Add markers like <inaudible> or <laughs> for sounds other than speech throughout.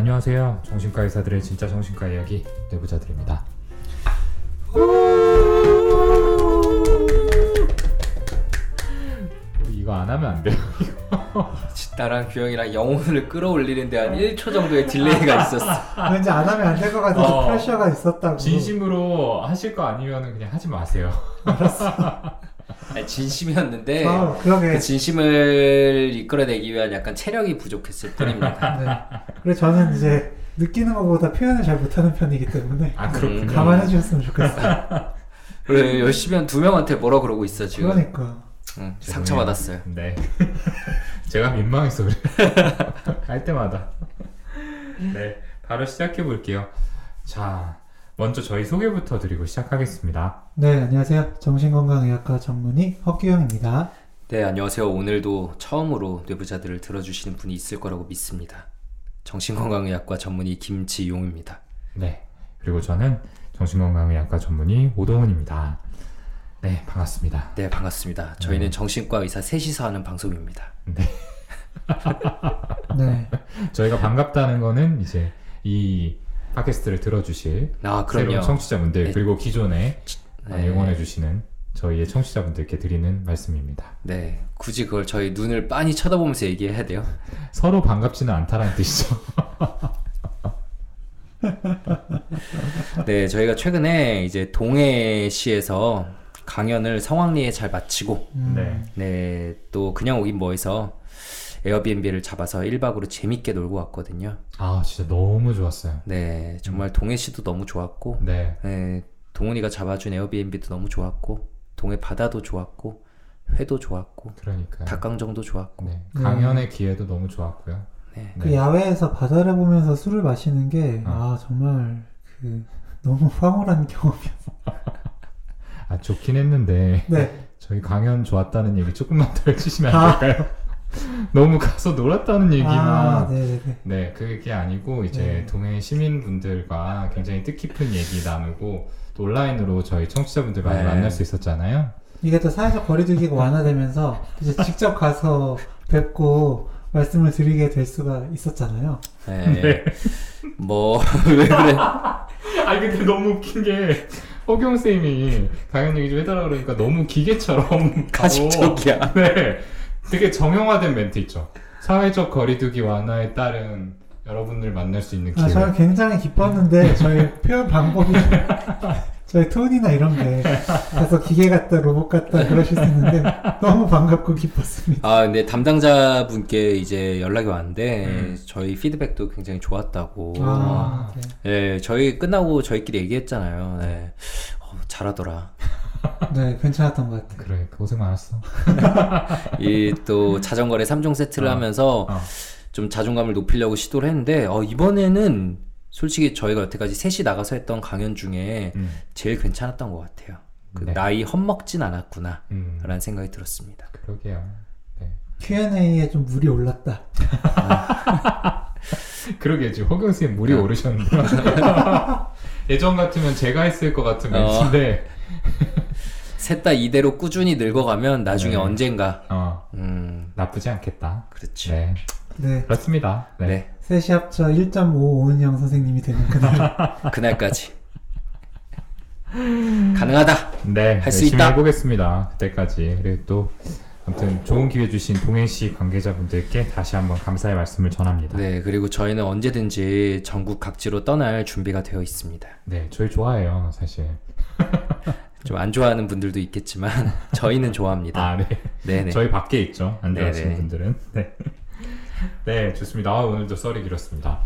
안녕하세요. 정신과 의사들의 진짜 정신과 이야기 내부자들입니다. 이거 안 하면 안 돼요. <laughs> 나랑 규영이랑 영혼을 끌어올리는데 한 1초 정도의 delay가 있었어. 왠지 안 하면 안 될 것 같아서 어. pressure가 있었다고. 진심으로 하실 거 아니면 그냥 하지 마세요. <laughs> 아니, 진심이었는데 어, 그러게. 그 진심을 이끌어내기 위한 약간 체력이 부족했을 뿐입니다. 네. 그래서 저는 이제 느끼는 것보다 표현을 잘 못하는 편이기 때문에 아 그렇군요. 음, 감안해 주셨으면 좋겠어요. <laughs> 그래 열심히 한 두 명한테 뭐라 그러고 있어 지금. 그러니까. 응, 죄송해요. 상처 받았어요. 네. <laughs> 제가 민망해서 그래. <laughs> 할 때마다. 네, 바로 시작해 볼게요. 자, 먼저 저희 소개부터 드리고 시작하겠습니다. 네, 안녕하세요. 정신건강의학과 전문의 허규영입니다. 네 안녕하세요. 오늘도 처음으로 뇌부자들을 들어주시는 분이 있을 거라고 믿습니다. 정신건강의학과 전문의 김지용입니다. 네, 그리고 저는 정신건강의학과 전문의 오동훈입니다. 네, 반갑습니다. 네 반갑습니다. 저희는 정신과 의사 셋이서 하는 방송입니다. 네, 네. <laughs> 저희가 반갑다는 거는 이제 이 팟캐스트를 들어주실 아 새로운. 청취자분들 네. 그리고 기존에 네. 응원해 주시는 저희의 청취자분들께 드리는 말씀입니다. 네 굳이 그걸 저희 눈을 빤히 쳐다보면서 얘기해야 돼요. 서로 반갑지는 않다라는 뜻이죠. 네 저희가 최근에 이제 동해시에서 강연을 성황리에 잘 마치고 음, 네. 네 또 그냥 오긴 뭐해서 에어비앤비를 잡아서 1박으로 재밌게 놀고 왔거든요. 아 진짜 너무 좋았어요. 네 정말 동해시도 너무 좋았고 네. 네, 동훈이가 잡아준 에어비앤비도 너무 좋았고 동해 바다도 좋았고 회도 좋았고 그러니까. 닭강정도 좋았고 네. 네. 강연의 기회도 너무 좋았고요. 네. 그 야외에서 바다를 보면서 술을 마시는 게, 어. 아, 정말, 그, 너무 <laughs> 황홀한 경험이었어요. 아 좋긴 했는데 네. <laughs> 저희 강연 좋았다는 얘기 조금만 더 해주시면 안 아. 될까요? <laughs> <laughs> 너무 가서 놀았다는 얘기만. 아, 네네네. 네, 그게 아니고 이제 네. 동해 시민분들과 굉장히 뜻깊은 얘기 나누고 또 온라인으로 저희 청취자분들 많이 네. 만날 수 있었잖아요. 이게 또 사회적 거리두기가 완화되면서 이제 직접 가서 뵙고 말씀을 드리게 될 수가 있었잖아요. 네. <laughs> <laughs> 뭐왜 그래? 아니 근데 너무 웃긴 게 허경 쌤이 강연 얘기 좀 해달라 그러니까 너무 기계처럼 가식적이야. 네, 되게 정형화된 멘트 있죠. 사회적 거리두기 완화에 따른 여러분들 만날 수 있는 기회. 아, 저는 굉장히 기뻤는데 저희 표현 방법이 <laughs> 저희 톤이나 이런 게 그래서 기계 같다 로봇 같다 그러실 수 있는데 너무 반갑고 기뻤습니다. 아 근데 담당자 분께 이제 연락이 왔는데 음. 저희 피드백도 굉장히 좋았다고. 아, 네. 네, 저희 끝나고 저희끼리 얘기했잖아요. 네. 어, 잘하더라. 네, 괜찮았던 것 같아요. 그래 고생 많았어. <laughs> 이 또 자전거에 3종 세트를 어. 하면서 어. 좀 자존감을 높이려고 시도를 했는데 어, 이번에는 솔직히 저희가 여태까지 셋이 나가서 했던 강연 중에 음, 제일 괜찮았던 것 같아요. 그 네. 나이 헛먹진 않았구나 음, 라는 생각이 들었습니다. 그러게요. 네. Q&A에 좀 물이 올랐다. <laughs> 그러게 지금 허경 쌤 물이 어. 오르셨네요. <laughs> 예전 같으면 제가 했을 것 같은 어. 멘트인데 셋 다 이대로 꾸준히 늙어가면 나중에 네. 언젠가 어, 음 나쁘지 않겠다. 그렇지. 네, 네, 그렇습니다. 네. 네. 셋이 합쳐 1.5 오은영 선생님이 되는 그날. <laughs> 그날까지 가능하다. 네, 할수 열심히 있다. 해보겠습니다. 그때까지. 그리고 또 아무튼 좋은 기회 주신 동해시 관계자분들께 다시 한번 감사의 말씀을 전합니다. 네, 네 그리고 저희는 언제든지 전국 각지로 떠날 준비가 되어 있습니다. 저희 좋아해요, 사실. <laughs> 좀 안 좋아하는 분들도 있겠지만 <laughs> 저희는 좋아합니다. 아, 네. 네네. 저희 밖에 있죠. 안 좋아하시는. 분들은. 네. <laughs> 네, 좋습니다. 아, 오늘도 썰이 길었습니다.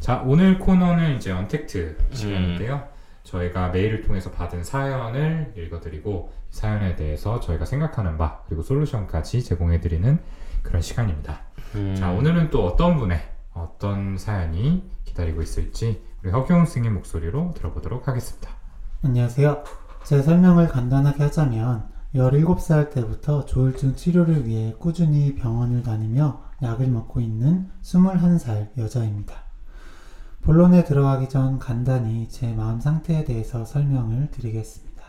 자, 오늘 코너는 이제 언택트 시간인데요. 저희가 메일을 통해서 받은 사연을 읽어드리고 이 사연에 대해서 저희가 생각하는 바 그리고 솔루션까지 제공해드리는 그런 시간입니다. 음, 자, 오늘은 또 어떤 분의 어떤 사연이 기다리고 있을지 우리 허경 스님 목소리로 들어보도록 하겠습니다. 안녕하세요. 제 설명을 간단하게 하자면 17살 때부터 조울증 치료를 위해 꾸준히 병원을 다니며 약을 먹고 있는 21살 여자입니다. 본론에 들어가기 전 간단히 제 마음 상태에 대해서 설명을 드리겠습니다.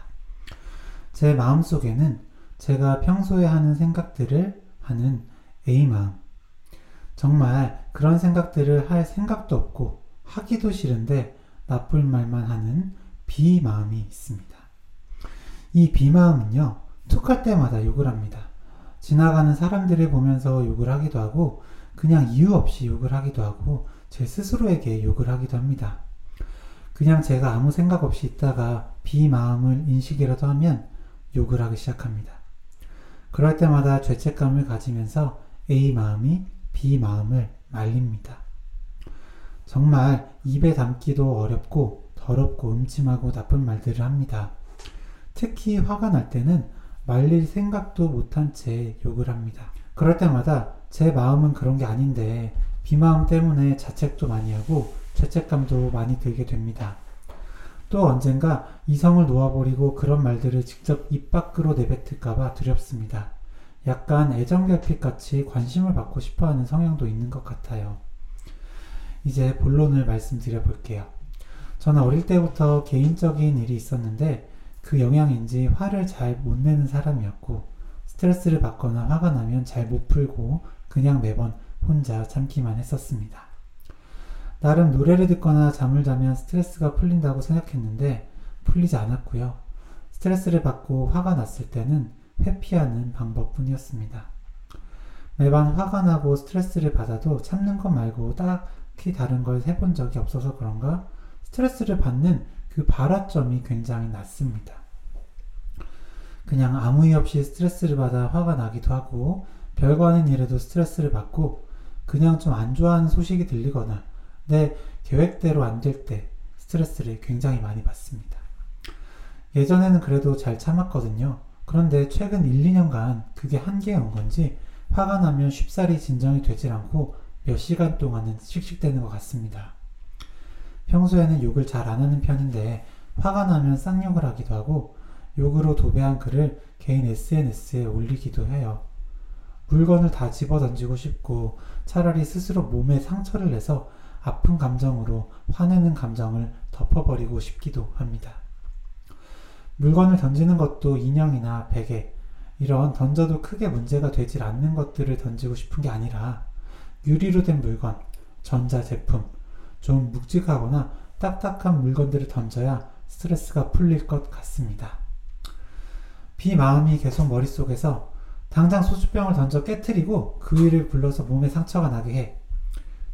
제 마음 속에는 제가 평소에 하는 생각들을 하는 A 마음. 정말 그런 생각들을 할 생각도 없고 하기도 싫은데 나쁠 말만 하는 B 마음이 있습니다. 이 B 마음은요, 툭할 때마다 욕을 합니다. 지나가는 사람들을 보면서 욕을 하기도 하고, 그냥 이유 없이 욕을 하기도 하고, 제 스스로에게 욕을 하기도 합니다. 그냥 제가 아무 생각 없이 있다가 B 마음을 인식이라도 하면 욕을 하기 시작합니다. 그럴 때마다 죄책감을 가지면서 A 마음이 B 마음을 말립니다. 정말 입에 담기도 어렵고 더럽고 음침하고 나쁜 말들을 합니다. 특히 화가 날 때는 말릴 생각도 못한 채 욕을 합니다. 그럴 때마다 제 마음은 그런 게 아닌데 비마음 때문에 자책도 많이 하고 죄책감도 많이 들게 됩니다. 또 언젠가 이성을 놓아버리고 그런 말들을 직접 입 밖으로 내뱉을까봐 두렵습니다. 약간 애정결핍 같이 관심을 받고 싶어 하는 성향도 있는 것 같아요. 이제 본론을 말씀드려 볼게요. 저는 어릴 때부터 개인적인 일이 있었는데 그 영향인지 화를 잘 못 내는 사람이었고 스트레스를 받거나 화가 나면 잘 못 풀고 그냥 매번 혼자 참기만 했었습니다. 나름 노래를 듣거나 잠을 자면 스트레스가 풀린다고 생각했는데 풀리지 않았고요. 스트레스를 받고 화가 났을 때는 회피하는 방법뿐이었습니다. 매번 화가 나고 스트레스를 받아도 참는 것 말고 딱히 다른 걸 해본 적이 없어서 그런가 스트레스를 받는 그 발화점이 굉장히 낮습니다. 그냥 아무 이유 없이 스트레스를 받아 화가 나기도 하고 별거 아닌 일에도 스트레스를 받고 그냥 좀 안 좋아하는 소식이 들리거나 내 계획대로 안 될 때 스트레스를 굉장히 많이 받습니다. 예전에는 그래도 잘 참았거든요. 그런데 최근 1, 2년간 그게 한계에 온 건지 화가 나면 쉽사리 진정이 되질 않고 몇 시간 동안은 씩씩대는 것 같습니다. 평소에는 욕을 잘 안 하는 편인데 화가 나면 쌍욕을 하기도 하고 욕으로 도배한 글을 개인 SNS에 올리기도 해요. 물건을 다 집어 던지고 싶고 차라리 스스로 몸에 상처를 내서 아픈 감정으로 화내는 감정을 덮어버리고 싶기도 합니다. 물건을 던지는 것도 인형이나 베개, 이런 던져도 크게 문제가 되질 않는 것들을 던지고 싶은 게 아니라 유리로 된 물건, 전자제품, 좀 묵직하거나 딱딱한 물건들을 던져야 스트레스가 풀릴 것 같습니다. 비 마음이 계속 머릿속에서 당장 소주병을 던져 깨트리고 그 위를 굴러서 몸에 상처가 나게 해.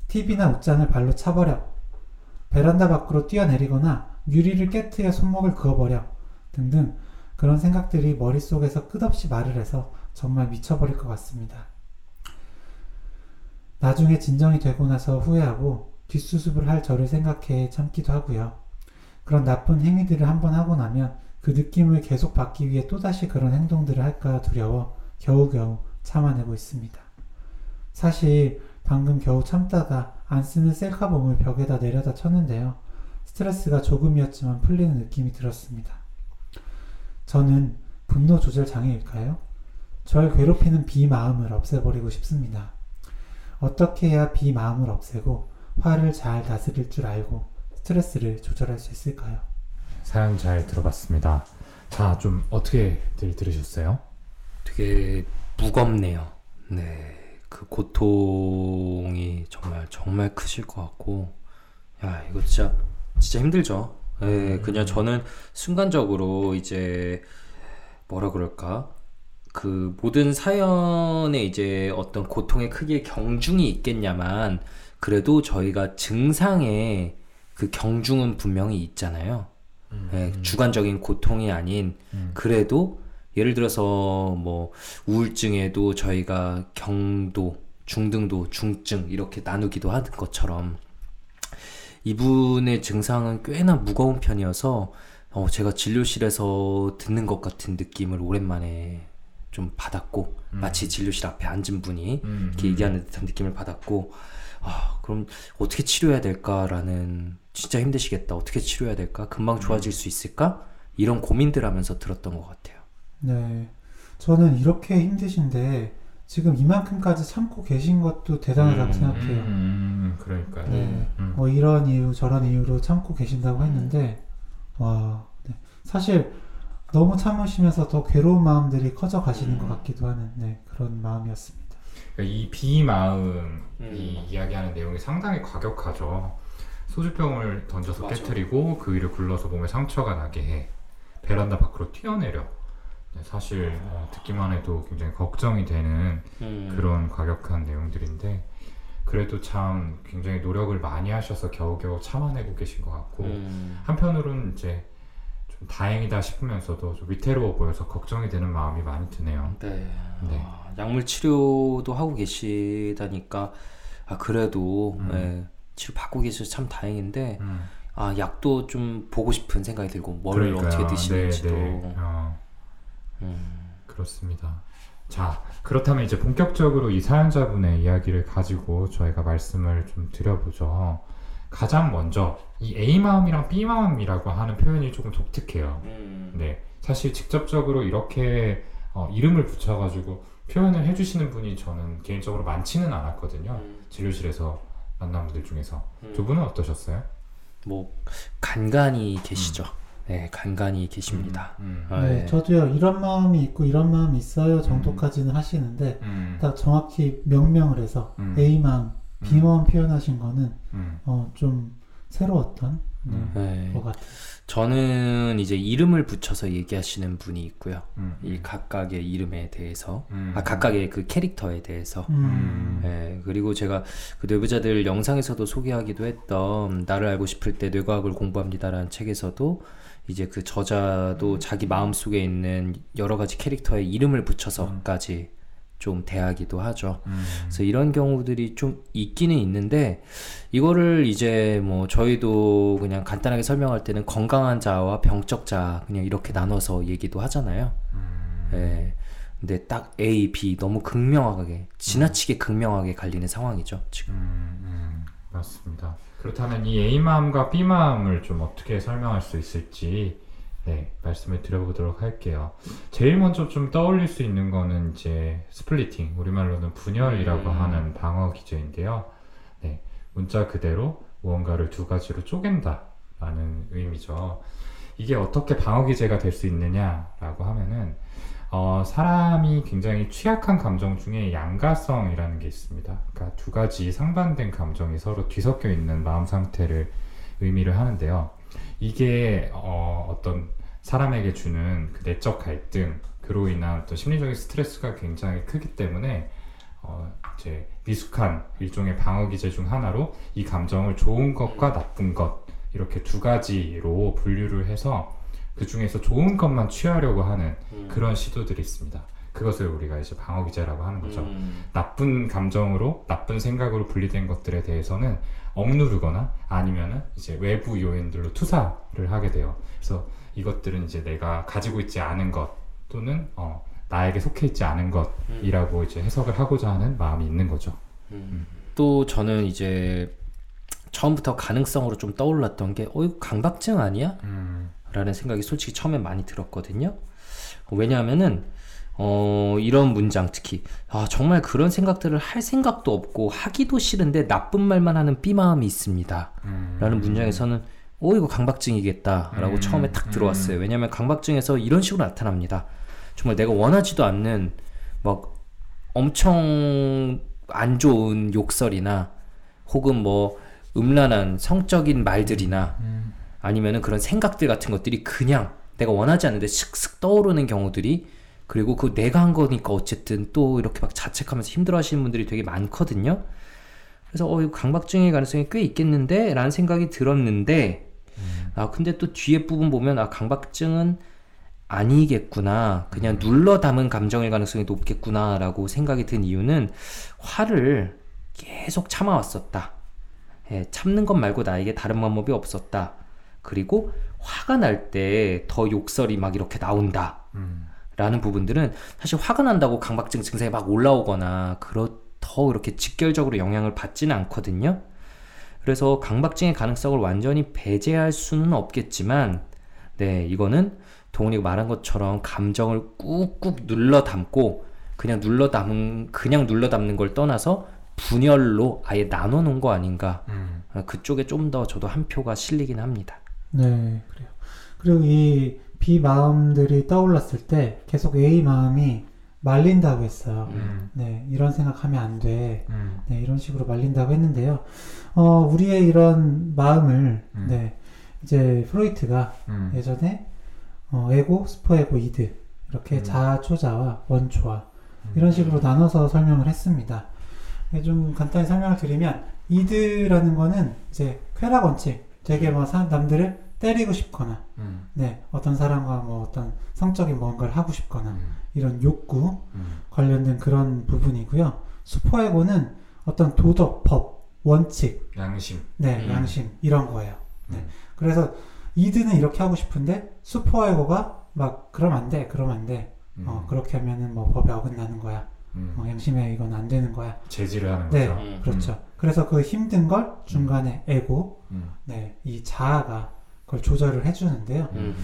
TV나 옷장을 발로 차버려. 베란다 밖으로 뛰어내리거나 유리를 깨트려 손목을 그어버려. 등등 그런 생각들이 머릿속에서 끝없이 말을 해서 정말 미쳐버릴 것 같습니다. 나중에 진정이 되고 나서 후회하고 뒷수습을 할 저를 생각해 참기도 하고요. 그런 나쁜 행위들을 한번 하고 나면 그 느낌을 계속 받기 위해 또다시 그런 행동들을 할까 두려워 겨우겨우 참아내고 있습니다. 사실 방금 겨우 참다가 안 쓰는 셀카봉을 벽에다 내려다 쳤는데요. 스트레스가 조금이었지만 풀리는 느낌이 들었습니다. 저는 분노 조절 장애일까요? 절 괴롭히는 비마음을 없애버리고 싶습니다. 어떻게 해야 비마음을 없애고 화를 잘 다스릴 줄 알고 스트레스를 조절할 수 있을까요? 사연 잘 들어봤습니다. 자, 좀 어떻게들 들으셨어요? 되게 무겁네요. 네. 그 고통이 정말 정말 크실 것 같고 야 이거 진짜 진짜 힘들죠. 예, 그냥 저는 순간적으로 이제 뭐라 그럴까 그 모든 사연에 이제 어떤 고통의 크기의 경중이 있겠냐만 그래도 저희가 증상에 그 경중은 분명히 있잖아요. 음, 예, 주관적인 고통이 아닌 음. 그래도 예를 들어서 뭐 우울증에도 저희가 경도, 중등도, 중증 이렇게 나누기도 하는 것처럼 이분의 증상은 꽤나 무거운 편이어서 어, 제가 진료실에서 듣는 것 같은 느낌을 오랜만에 좀 받았고 음. 마치 진료실 앞에 앉은 분이 음, 이렇게 음. 얘기하는 듯한 느낌을 받았고 아 그럼 어떻게 치료해야 될까라는 진짜 힘드시겠다 어떻게 치료해야 될까 금방 좋아질 수 있을까 이런 고민들 하면서 들었던 것 같아요. 네. 저는 이렇게 힘드신데 지금 이만큼까지 참고 계신 것도 대단하다고 음, 생각해요. 음, 그러니까요. 네. 음. 뭐 이런 이유 저런 이유로 참고 계신다고 했는데 와 네. 사실 너무 참으시면서 더 괴로운 마음들이 커져 가시는 것 같기도 하는 네, 그런 마음이었습니다. 그러니까 이 비마음이 음. 이야기하는 내용이 상당히 과격하죠. 소주병을 던져서 맞아. 깨뜨리고 그 위를 굴러서 몸에 상처가 나게 해 베란다 밖으로 뛰어내려. 네, 사실 어, 듣기만 해도 굉장히 걱정이 되는 음. 그런 과격한 내용들인데 그래도 참 굉장히 노력을 많이 하셔서 겨우겨우 참아내고 계신 것 같고 음. 한편으로는 이제 좀 다행이다 싶으면서도 좀 위태로워 보여서 걱정이 되는 마음이 많이 드네요. 네. 네. 아, 약물 치료도 하고 계시다니까 아 그래도 음. 예, 치료 받고 계셔서 참 다행인데 음. 아 약도 좀 보고 싶은 생각이 들고 뭘 그러니까요. 어떻게 드시는지도 네, 네. 어, 음. 그렇습니다. 자, 그렇다면 이제 본격적으로 이 사연자분의 이야기를 가지고 저희가 말씀을 좀 드려보죠. 가장 먼저 이 A 마음이랑 B 마음이라고 하는 표현이 조금 독특해요. 음. 네, 사실 직접적으로 이렇게 어, 이름을 붙여가지고 표현을 해주시는 분이 저는 개인적으로 많지는 않았거든요. 음. 진료실에서 만난 분들 중에서 음. 두 분은 어떠셨어요? 뭐 간간히 계시죠. 네, 간간히 계십니다. 음, 아, 네, 예. 저도요 이런 마음이 있고 이런 마음이 있어요 정도까지는 하시는데 음, 딱 정확히 명명을 해서 음. A 마음, B 마음 표현하신 거는 음, 어, 좀 새로웠던 네, 음. 네. 것 같아요. 저는 이제 이름을 붙여서 얘기하시는 분이 있고요. 음, 이 각각의 이름에 대해서, 음. 아 각각의 그 캐릭터에 대해서. 음. 네, 그리고 제가 그 뇌부자들 영상에서도 소개하기도 했던 나를 알고 싶을 때 뇌과학을 공부합니다라는 책에서도 이제 그 저자도 자기 마음 속에 있는 여러 가지 캐릭터의 이름을 붙여서까지 좀 대하기도 하죠. 음. 그래서 이런 경우들이 좀 있기는 있는데 이거를 이제 뭐 저희도 그냥 간단하게 설명할 때는 건강한 자와 병적 자 그냥 이렇게 나눠서 얘기도 하잖아요. 음. 예. 근데 딱 A, B 너무 극명하게 지나치게 극명하게 갈리는 상황이죠 지금. 음, 음, 맞습니다. 그렇다면 이 A 마음과 B 마음을 좀 어떻게 설명할 수 있을지 네, 말씀을 드려보도록 할게요. 제일 먼저 좀 떠올릴 수 있는 거는 이제 스플리팅, 우리말로는 분열이라고 음. 하는 방어 기제인데요. 네, 문자 그대로 무언가를 두 가지로 쪼갠다라는 의미죠. 이게 어떻게 방어 기제가 될 수 있느냐라고 하면은 어, 사람이 굉장히 취약한 감정 중에 양가성이라는 게 있습니다. 그러니까 두 가지 상반된 감정이 서로 뒤섞여 있는 마음 상태를 의미를 하는데요. 이게 어, 어떤 사람에게 주는 그 내적 갈등, 그로 인한 어떤 심리적인 스트레스가 굉장히 크기 때문에 어, 이제 미숙한 일종의 방어 기제 중 하나로 이 감정을 좋은 것과 나쁜 것 이렇게 두 가지로 분류를 해서 그 중에서 좋은 것만 취하려고 하는 그런 시도들이 있습니다. 그것을 우리가 이제 방어 기제라고 하는 거죠. 음. 나쁜 감정으로 나쁜 생각으로 분리된 것들에 대해서는 억누르거나 아니면은 이제 외부 요인들로 투사를 하게 돼요. 그래서 이것들은 이제 내가 가지고 있지 않은 것 또는 어, 나에게 속해 있지 않은 것이라고 이제 해석을 하고자 하는 마음이 있는 거죠. 또 저는 이제 처음부터 가능성으로 좀 떠올랐던 게 어, 이거 강박증 아니야? 음, 라는 생각이 솔직히 처음에 많이 들었거든요. 왜냐하면은 어, 이런 문장 특히 아, 정말 그런 생각들을 할 생각도 없고 하기도 싫은데 나쁜 말만 하는 삐마음이 있습니다. 음, 라는 문장에서는 오 이거 강박증이겠다라고 음, 처음에 딱 음. 들어왔어요. 왜냐하면 강박증에서 이런 식으로 나타납니다. 정말 내가 원하지도 않는 막 엄청 안 좋은 욕설이나 혹은 뭐 음란한 성적인 말들이나 음, 아니면은 그런 생각들 같은 것들이 그냥 내가 원하지 않는데 슥슥 떠오르는 경우들이 그리고 그 내가 한 거니까 어쨌든 또 이렇게 막 자책하면서 힘들어 하시는 분들이 되게 많거든요. 그래서 어 이거 강박증의 가능성이 꽤 있겠는데 라는 생각이 들었는데 아 근데 또 뒤에 부분 보면 아 강박증은 아니겠구나 그냥 눌러 담은 감정일 가능성이 높겠구나 라고 생각이 든 이유는 화를 계속 참아왔었다. 예, 참는 것 말고 나에게 다른 방법이 없었다. 그리고 화가 날 때 더 욕설이 막 이렇게 나온다. 음, 라는 부분들은 사실 화가 난다고 강박증 증상이 막 올라오거나 그렇 더 이렇게 직결적으로 영향을 받지는 않거든요. 그래서 강박증의 가능성을 완전히 배제할 수는 없겠지만, 네, 이거는 동훈이가 말한 것처럼 감정을 꾹꾹 눌러 담고 그냥 눌러 담은 그냥 눌러 담는 걸 떠나서 분열로 아예 나눠 놓은 거 아닌가. 음, 아, 그쪽에 좀 더 저도 한 표가 실리긴 합니다. 네, 그래요. 그리고 이 B 마음들이 떠올랐을 때 계속 A 마음이 말린다고 했어요. 음. 네, 이런 생각하면 안 돼. 음. 네, 이런 식으로 말린다고 했는데요. 어, 우리의 이런 마음을, 음. 네, 이제 프로이트가 음. 예전에 어, 에고, 스포에고, 이드 이렇게 음. 자아, 초자와 원초와 음. 이런 식으로 나눠서 설명을 했습니다. 네, 좀 간단히 설명을 드리면 이드라는 거는 이제 쾌락 원칙, 되게 뭐 사- 남들을 때리고 싶거나, 음. 네, 어떤 사람과 뭐 어떤 성적인 뭔가를 하고 싶거나 음. 이런 욕구 음. 관련된 그런 부분이고요. 슈퍼에고는 어떤 도덕, 법, 원칙, 양심. 네, 음. 양심 이런 거예요. 네. 음. 그래서 이드는 이렇게 하고 싶은데 슈퍼에고가 막 그러면 안 돼, 그러면 안 돼. 음. 어, 그렇게 하면은 뭐 법에 어긋나는 거야. 음. 어, 양심에 이건 안 되는 거야. 제지를 하는 네, 거죠. 음. 그렇죠. 그래서 그 힘든 걸 중간에 에고, 음. 네, 이 자아가 그걸 조절을 해주는데요. 음.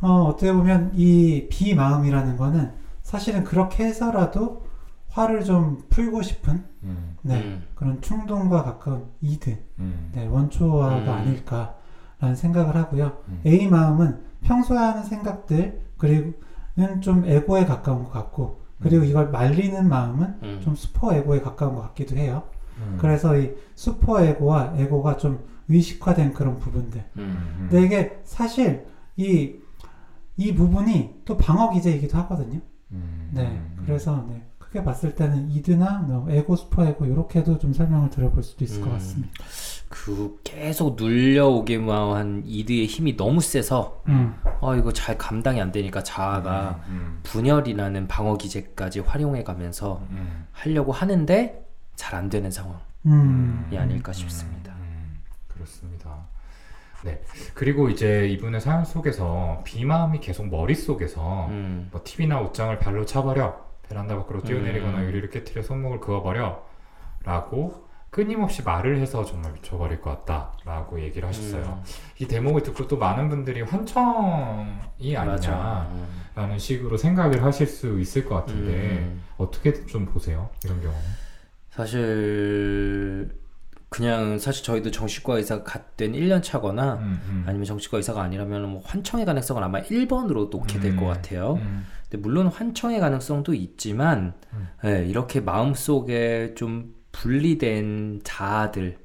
어, 어떻게 보면 이 비마음이라는 거는 사실은 그렇게 해서라도 화를 좀 풀고 싶은 음. 네, 음. 그런 충동과 가까운 이드, 음. 네, 원초아가 음. 아닐까라는 생각을 하고요. 음. A 마음은 평소에 하는 생각들 그리고는 좀 에고에 가까운 것 같고 그리고 이걸 말리는 마음은 음. 좀 슈퍼 에고에 가까운 것 같기도 해요. 음. 그래서 이 슈퍼 에고와 에고가 좀 의식화된 그런 부분들. 음. 음. 근데 이게 사실 이, 이 부분이 또 방어 기제이기도 하거든요. 음. 네. 음. 그래서 네, 크게 봤을 때는 이드나 뭐 에고, 슈퍼 에고 이렇게도 좀 설명을 드려볼 수도 있을 것 음. 같습니다. 그 계속 눌려오기만 한 이드의 힘이 너무 세서 음. 아 이거 잘 감당이 안 되니까 자아가 음. 분열이라는 방어 기제까지 활용해 가면서 음. 하려고 하는데 잘 안 되는 상황이 음. 아닐까 싶습니다. 음, 그렇습니다. 네. 그리고 이제 이분의 사연 속에서 비마음이 계속 머릿속에서 음. 뭐 TV나 옷장을 발로 차버려 베란다 밖으로 뛰어내리거나 음. 유리를 깨뜨려 손목을 그어버려 라고 끊임없이 말을 해서 정말 미쳐버릴 것 같다 라고 얘기를 하셨어요. 이 대목을 듣고 또 많은 분들이 환청이. 아니냐라는 음. 식으로 생각을 하실 수 있을 것 같은데 음. 어떻게 좀 보세요? 이런 경우는? 사실 그냥 사실 저희도 정신과 의사 갓 된 1년 차거나 음, 음. 아니면 정신과 의사가 아니라면 뭐 환청의 가능성은 아마 1번으로 놓게 될것 음. 같아요. 음, 근데 물론 환청의 가능성도 있지만 음. 예, 이렇게 마음속에 좀 분리된 자아들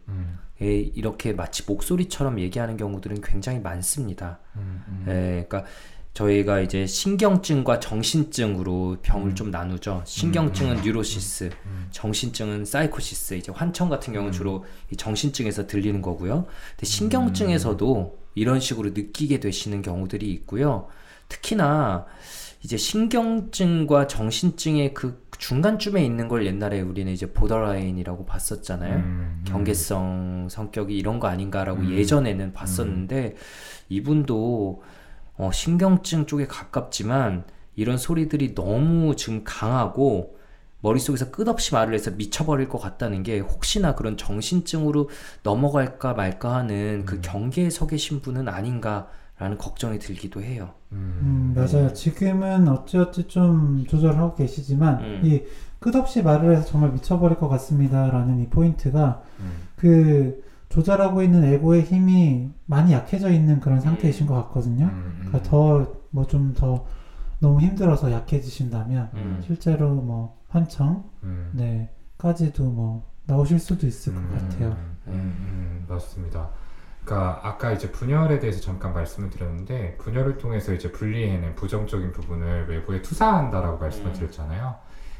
이렇게 마치 목소리처럼 얘기하는 경우들은 굉장히 많습니다. 음, 음. 예, 그러니까 저희가 이제 신경증과 정신증으로 병을 음. 좀 나누죠. 신경증은 음. neurosis, 음. 정신증은 사이코시스. 이제 환청 같은 경우는 음. 주로 이 정신증에서 들리는 거고요. 근데 신경증에서도 이런 식으로 느끼게 되시는 경우들이 있고요. 특히나 이제 신경증과 정신증의 그 중간쯤에 있는 걸 옛날에 우리는 이제 보더라인이라고 봤었잖아요. 음, 음. 경계성 성격이 이런 거 아닌가라고 음. 예전에는 봤었는데 이분도 어, 신경증 쪽에 가깝지만 이런 소리들이 너무 지금 강하고 머릿속에서 끝없이 말을 해서 미쳐버릴 것 같다는 게 혹시나 그런 정신증으로 넘어갈까 말까 하는 그 음. 경계에 서 계신 분은 아닌가라는 걱정이 들기도 해요. 음, 맞아요. 지금은 어찌어찌 좀 조절하고 계시지만, 음. 이 끝없이 말을 해서 정말 미쳐버릴 것 같습니다라는 이 포인트가 음, 그 조절하고 있는 에고의 힘이 많이 약해져 있는 그런 상태이신 것 같거든요. 음, 음. 그러니까 더, 뭐 좀 더 너무 힘들어서 약해지신다면, 음. 실제로 뭐 환청, 음. 네, 까지도 뭐 나오실 수도 있을 것 음, 같아요. 음, 음, 음, 맞습니다. 그러니까 아까 이제 분열에 대해서 잠깐 말씀을 드렸는데 분열을 통해서 이제 분리해낸 부정적인 부분을 외부에 투사한다라고 말씀을 음. 드렸잖아요.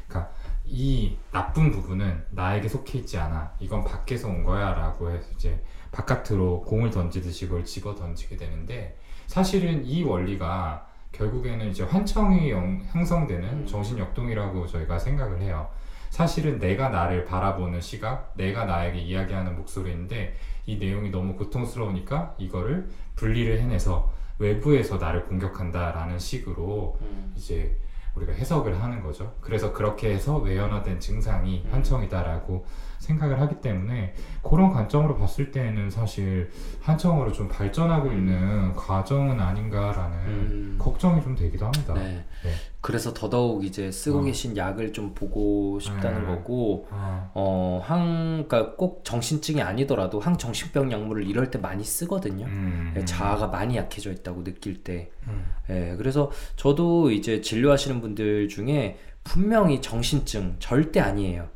그러니까 이 나쁜 부분은 나에게 속해 있지 않아. 이건 밖에서 온 거야 라고 해서 이제 바깥으로 공을 던지듯이 그걸 집어 던지게 되는데 사실은 이 원리가 결국에는 이제 환청이 영- 형성되는 음. 정신 역동이라고 저희가 생각을 해요. 사실은 내가 나를 바라보는 시각, 내가 나에게 이야기하는 목소리인데 이 내용이 너무 고통스러우니까 이거를 분리를 해내서 외부에서 나를 공격한다라는 식으로 이제 우리가 해석을 하는 거죠. 그래서 그렇게 해서 외연화된 증상이 음. 환청이다라고 생각을 하기 때문에 그런 관점으로 봤을 때는 사실 환청으로 좀 발전하고 있는 과정은 아닌가라는 음. 걱정이 좀 되기도 합니다. 네. 네. 그래서 더더욱 이제 쓰고 어. 계신 약을 좀 보고 싶다는 네. 거고 아, 어, 항, 그러니까 꼭 정신증이 아니더라도 항정신병 약물을 이럴 때 많이 쓰거든요. 음, 예, 자아가 많이 약해져 있다고 느낄 때. 음, 예, 그래서 저도 이제 진료하시는 분들 중에 분명히 정신증 절대 아니에요.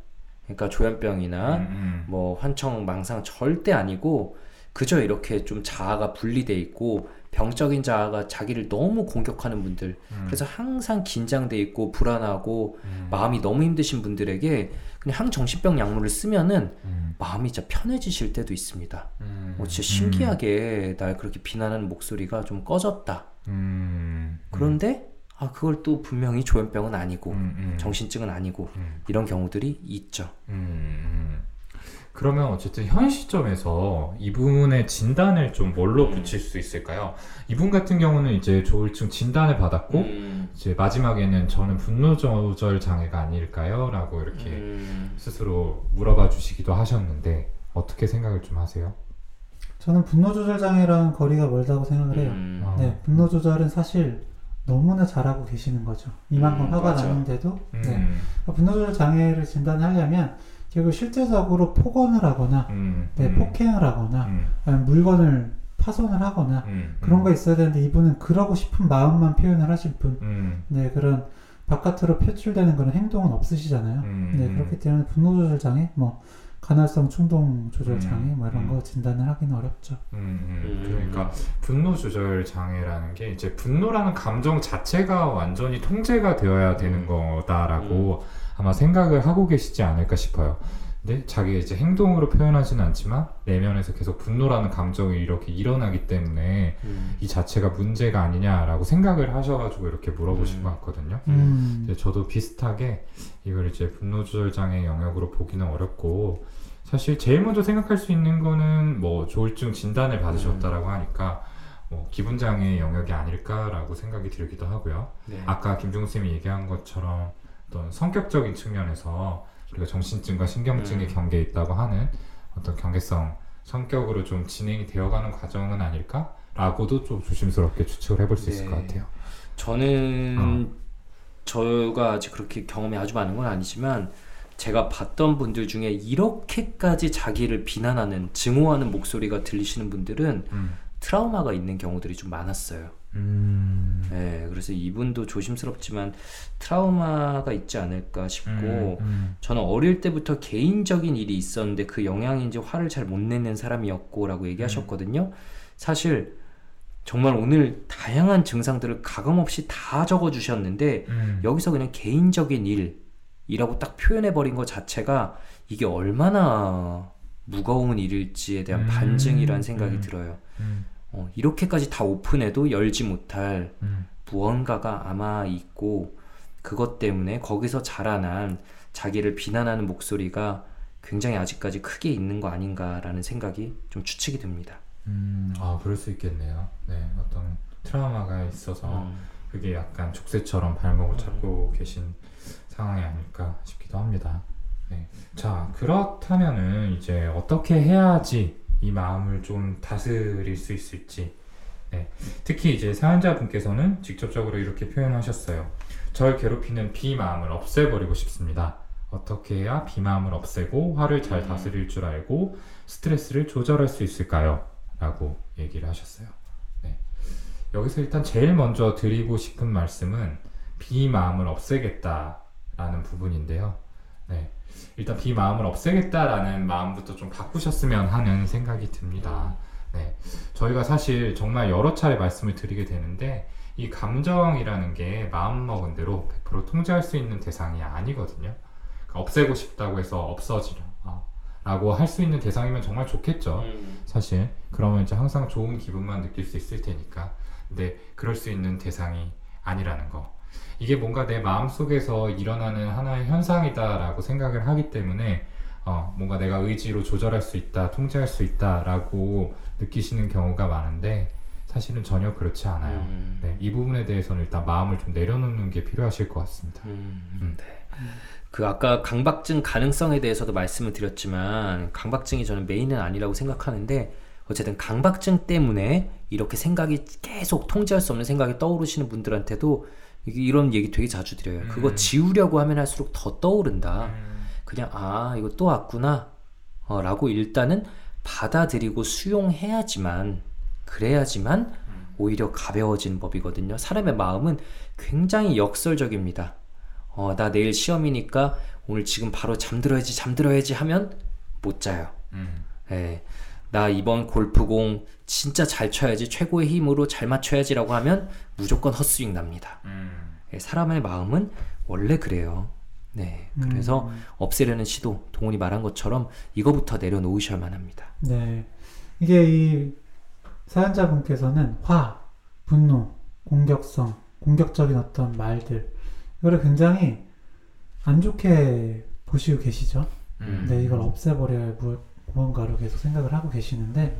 그러니까 조현병이나 음, 음. 뭐 환청 망상 절대 아니고 그저 이렇게 좀 자아가 분리돼 있고 병적인 자아가 자기를 너무 공격하는 분들 음. 그래서 항상 긴장돼 있고 불안하고 음. 마음이 너무 힘드신 분들에게 그냥 항정신병 약물을 쓰면은 음. 마음이 진짜 편해지실 때도 있습니다. 음. 어, 진짜 신기하게 날 그렇게 비난하는 목소리가 좀 꺼졌다. 음. 그런데 아 그걸 또 분명히 조현병은 아니고 음, 음. 정신증은 아니고 음. 이런 경우들이 있죠. 음. 그러면 어쨌든 현 시점에서 이분의 진단을 좀 뭘로 음. 붙일 수 있을까요? 이분 같은 경우는 이제 조울증 진단을 받았고 음, 이제 마지막에는 저는 분노 조절 장애가 아닐까요? 라고 이렇게 음, 스스로 물어봐 주시기도 하셨는데 어떻게 생각을 좀 하세요? 저는 분노 조절 장애랑 거리가 멀다고 생각을 해요. 음, 어. 네, 분노 조절은 사실 너무나 잘하고 계시는 거죠. 이만큼 음, 화가 맞아. 나는데도 음. 네. 분노 조절 장애를 진단하려면 결국 실제적으로 폭언을 하거나 음. 네, 음. 폭행을 하거나 음. 물건을 파손을 하거나 음. 그런 거 있어야 되는데 이분은 그러고 싶은 마음만 표현을 하실 뿐, 음. 네 그런 바깥으로 표출되는 그런 행동은 없으시잖아요. 음. 네 그렇기 때문에 분노 조절 장애, 뭐 간헐성 충동 조절 음. 장애, 뭐 이런 음. 거 진단을 하기는 어렵죠. 음, 음. 음. 그러니까 분노 조절 장애라는 게 이제 분노라는 감정 자체가 완전히 통제가 되어야 되는 거다라고 아마 생각을 하고 계시지 않을까 싶어요. 근데 자기가 이제 행동으로 표현하지는 않지만 내면에서 계속 분노라는 감정이 이렇게 일어나기 때문에 음, 이 자체가 문제가 아니냐라고 생각을 하셔가지고 이렇게 물어보신 음. 것 같거든요. 음. 이제 저도 비슷하게 이걸 이제 분노 조절 장애 영역으로 보기는 어렵고 사실 제일 먼저 생각할 수 있는 거는 뭐 조울증 진단을 받으셨다라고 하니까 뭐 기분 장애 영역이 아닐까라고 생각이 들기도 하고요. 네. 아까 김종우 쌤이 얘기한 것처럼 어떤 성격적인 측면에서 우리가 정신증과 신경증의 음. 경계에 있다고 하는 어떤 경계성 성격으로 좀 진행이 되어가는 과정은 아닐까라고도 좀 조심스럽게 추측을 해볼 수 있을 네. 것 같아요. 저는 저가 아직 그렇게 경험이 아주 많은 건 아니지만 제가 봤던 분들 중에 이렇게까지 자기를 비난하는 증오하는 목소리가 들리시는 분들은 음. 트라우마가 있는 경우들이 좀 많았어요. 음. 네, 그래서 이분도 조심스럽지만 트라우마가 있지 않을까 싶고 음, 음. 저는 어릴 때부터 개인적인 일이 있었는데 그 영향인지 화를 잘 못 내는 사람이었고 라고 얘기하셨거든요. 사실 정말 오늘 다양한 증상들을 가감없이 다 적어 주셨는데 음. 여기서 그냥 개인적인 일이라고 딱 표현해 버린 것 자체가 이게 얼마나 무거운 일일지에 대한 음, 반증이라는 생각이 음. 들어요. 음, 어, 이렇게까지 다 오픈해도 열지 못할 음, 무언가가 아마 있고 그것 때문에 거기서 자라난 자기를 비난하는 목소리가 굉장히 아직까지 크게 있는 거 아닌가라는 생각이 좀 추측이 듭니다. 음, 아 그럴 수 있겠네요. 네, 어떤 트라우마가 있어서 음. 그게 약간 족쇄처럼 발목을 잡고 계신 상황이 아닐까 싶기도 합니다. 네. 자, 그렇다면은 이제 어떻게 해야지 이 마음을 좀 다스릴 수 있을지. 네. 특히 이제 사연자분께서는 직접적으로 이렇게 표현하셨어요. 절 괴롭히는 비마음을 없애버리고 싶습니다. 어떻게 해야 비마음을 없애고 화를 잘 음. 다스릴 줄 알고 스트레스를 조절할 수 있을까요? 라고 얘기를 하셨어요. 네. 여기서 일단 제일 먼저 드리고 싶은 말씀은 비마음을 없애겠다라는 부분인데요. 네. 일단 비마음을 없애겠다라는 마음부터 좀 바꾸셨으면 하는 생각이 듭니다. 네. 저희가 사실 정말 여러 차례 말씀을 드리게 되는데 이 감정이라는 게 마음먹은 대로 100% 통제할 수 있는 대상이 아니거든요. 그러니까 없애고 싶다고 해서 없어지라. 아, 라고 할 수 있는 대상이면 정말 좋겠죠. 음. 사실 그러면 이제 항상 좋은 기분만 느낄 수 있을 테니까 근데 그럴 수 있는 대상이 아니라는 거 이게 뭔가 내 마음속에서 일어나는 하나의 현상이다라고 생각을 하기 때문에 어, 뭔가 내가 의지로 조절할 수 있다 통제할 수 있다라고 느끼시는 경우가 많은데 사실은 전혀 그렇지 않아요 음. 네, 이 부분에 대해서는 일단 마음을 좀 내려놓는 게 필요하실 것 같습니다 음, 음. 네. 그 아까 강박증 가능성에 대해서도 말씀을 드렸지만 강박증이 저는 메인은 아니라고 생각하는데 어쨌든 강박증 때문에 이렇게 생각이 계속 통제할 수 없는 생각이 떠오르시는 분들한테도 이런 얘기 되게 자주 드려요. 그거 음. 지우려고 하면 할수록 더 떠오른다. 그냥 아 이거 또 왔구나 어, 라고 일단은 받아들이고 수용해야지만 그래야지만 오히려 가벼워지는 법이거든요 사람의 마음은 굉장히 역설적입니다 어, 나 내일 시험이니까 오늘 지금 바로 잠들어야지, 잠들어야지 하면 못 자요. 음. 예. 나 이번 골프공 진짜 잘 쳐야지, 최고의 힘으로 잘 맞춰야지라고 하면 무조건 헛스윙 납니다. 음. 예, 사람의 마음은 원래 그래요. 네. 그래서 음. 없애려는 시도, 동훈이 말한 것처럼 이거부터 내려놓으셔야만 합니다. 네. 이게 이 사연자분께서는 화, 분노, 공격성, 공격적인 어떤 말들, 이거를 굉장히 안 좋게 보시고 계시죠? 음. 네, 이걸 없애버려야 할 무- 무언가로 계속 생각을 하고 계시는데,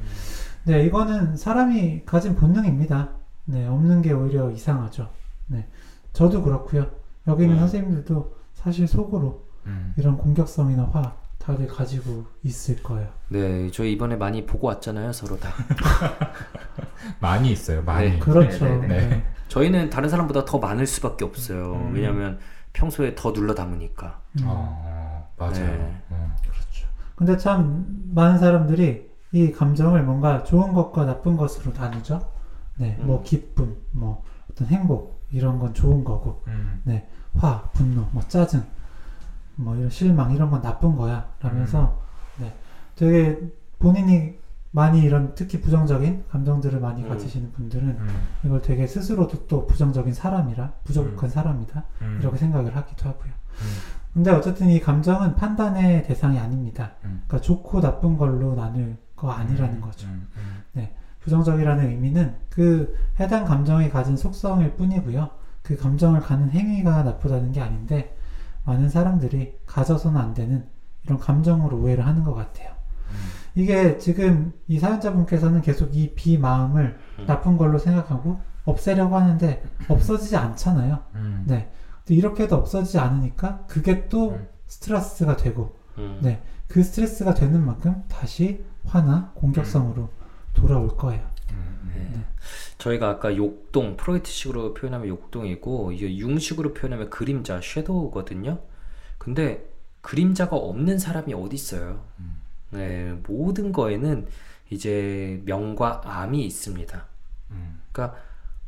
네, 이거는 사람이 가진 본능입니다. 네, 없는 게 오히려 이상하죠. 네, 저도 그렇고요. 여기 있는 음. 선생님들도 사실 속으로 음. 이런 공격성이나 화 다들 가지고 있을 거예요. 네, 저희 이번에 많이 보고 왔잖아요, 서로 다. <laughs> 많이 있어요. 많이. 네. 그렇죠. 네, 네, 네. 네. 저희는 다른 사람보다 더 많을 수밖에 없어요. 음. 왜냐하면 평소에 더 눌러 담으니까. 음. 어, 맞아요. 네. 근데 참 많은 사람들이 이 감정을 뭔가 좋은 것과 나쁜 것으로 나누죠. 네, 음. 뭐 기쁨, 뭐 어떤 행복 이런 건 좋은 거고, 음. 화, 분노, 뭐 짜증, 뭐 이런 실망 이런 건 나쁜 거야. 라면서 네, 되게 본인이 많이 이런 특히 부정적인 감정들을 많이 음. 가지시는 분들은 음. 이걸 되게 스스로도 또 부정적인 사람이라 부족한 사람이다 음. 이렇게 생각을 하기도 하고요. 음. 근데 어쨌든 이 감정은 판단의 대상이 아닙니다. 음. 그러니까 좋고 나쁜 걸로 나눌 거 아니라는 거죠. 음. 음. 부정적이라는 의미는 그 해당 감정이 가진 속성일 뿐이고요. 그 감정을 가는 행위가 나쁘다는 게 아닌데 많은 사람들이 가져서는 안 되는 이런 감정으로 오해를 하는 것 같아요. 음. 이게 지금 이 사연자분께서는 계속 이 비마음을 음. 나쁜 걸로 생각하고 없애려고 하는데 없어지지 않잖아요. 음. 네. 근데 이렇게도 없어지지 않으니까 그게 또 음. 스트레스가 되고 음. 네. 그 스트레스가 되는 만큼 다시 화나 공격성으로 돌아올 거예요. 음. 음. 네. 저희가 아까 욕동, 프로이트식으로 표현하면 욕동이고, 이게 융식으로 표현하면 그림자, 섀도우거든요. 근데 그림자가 없는 사람이 어디 있어요? 음. 네, 모든 거에는 이제 명과 암이 있습니다. 음.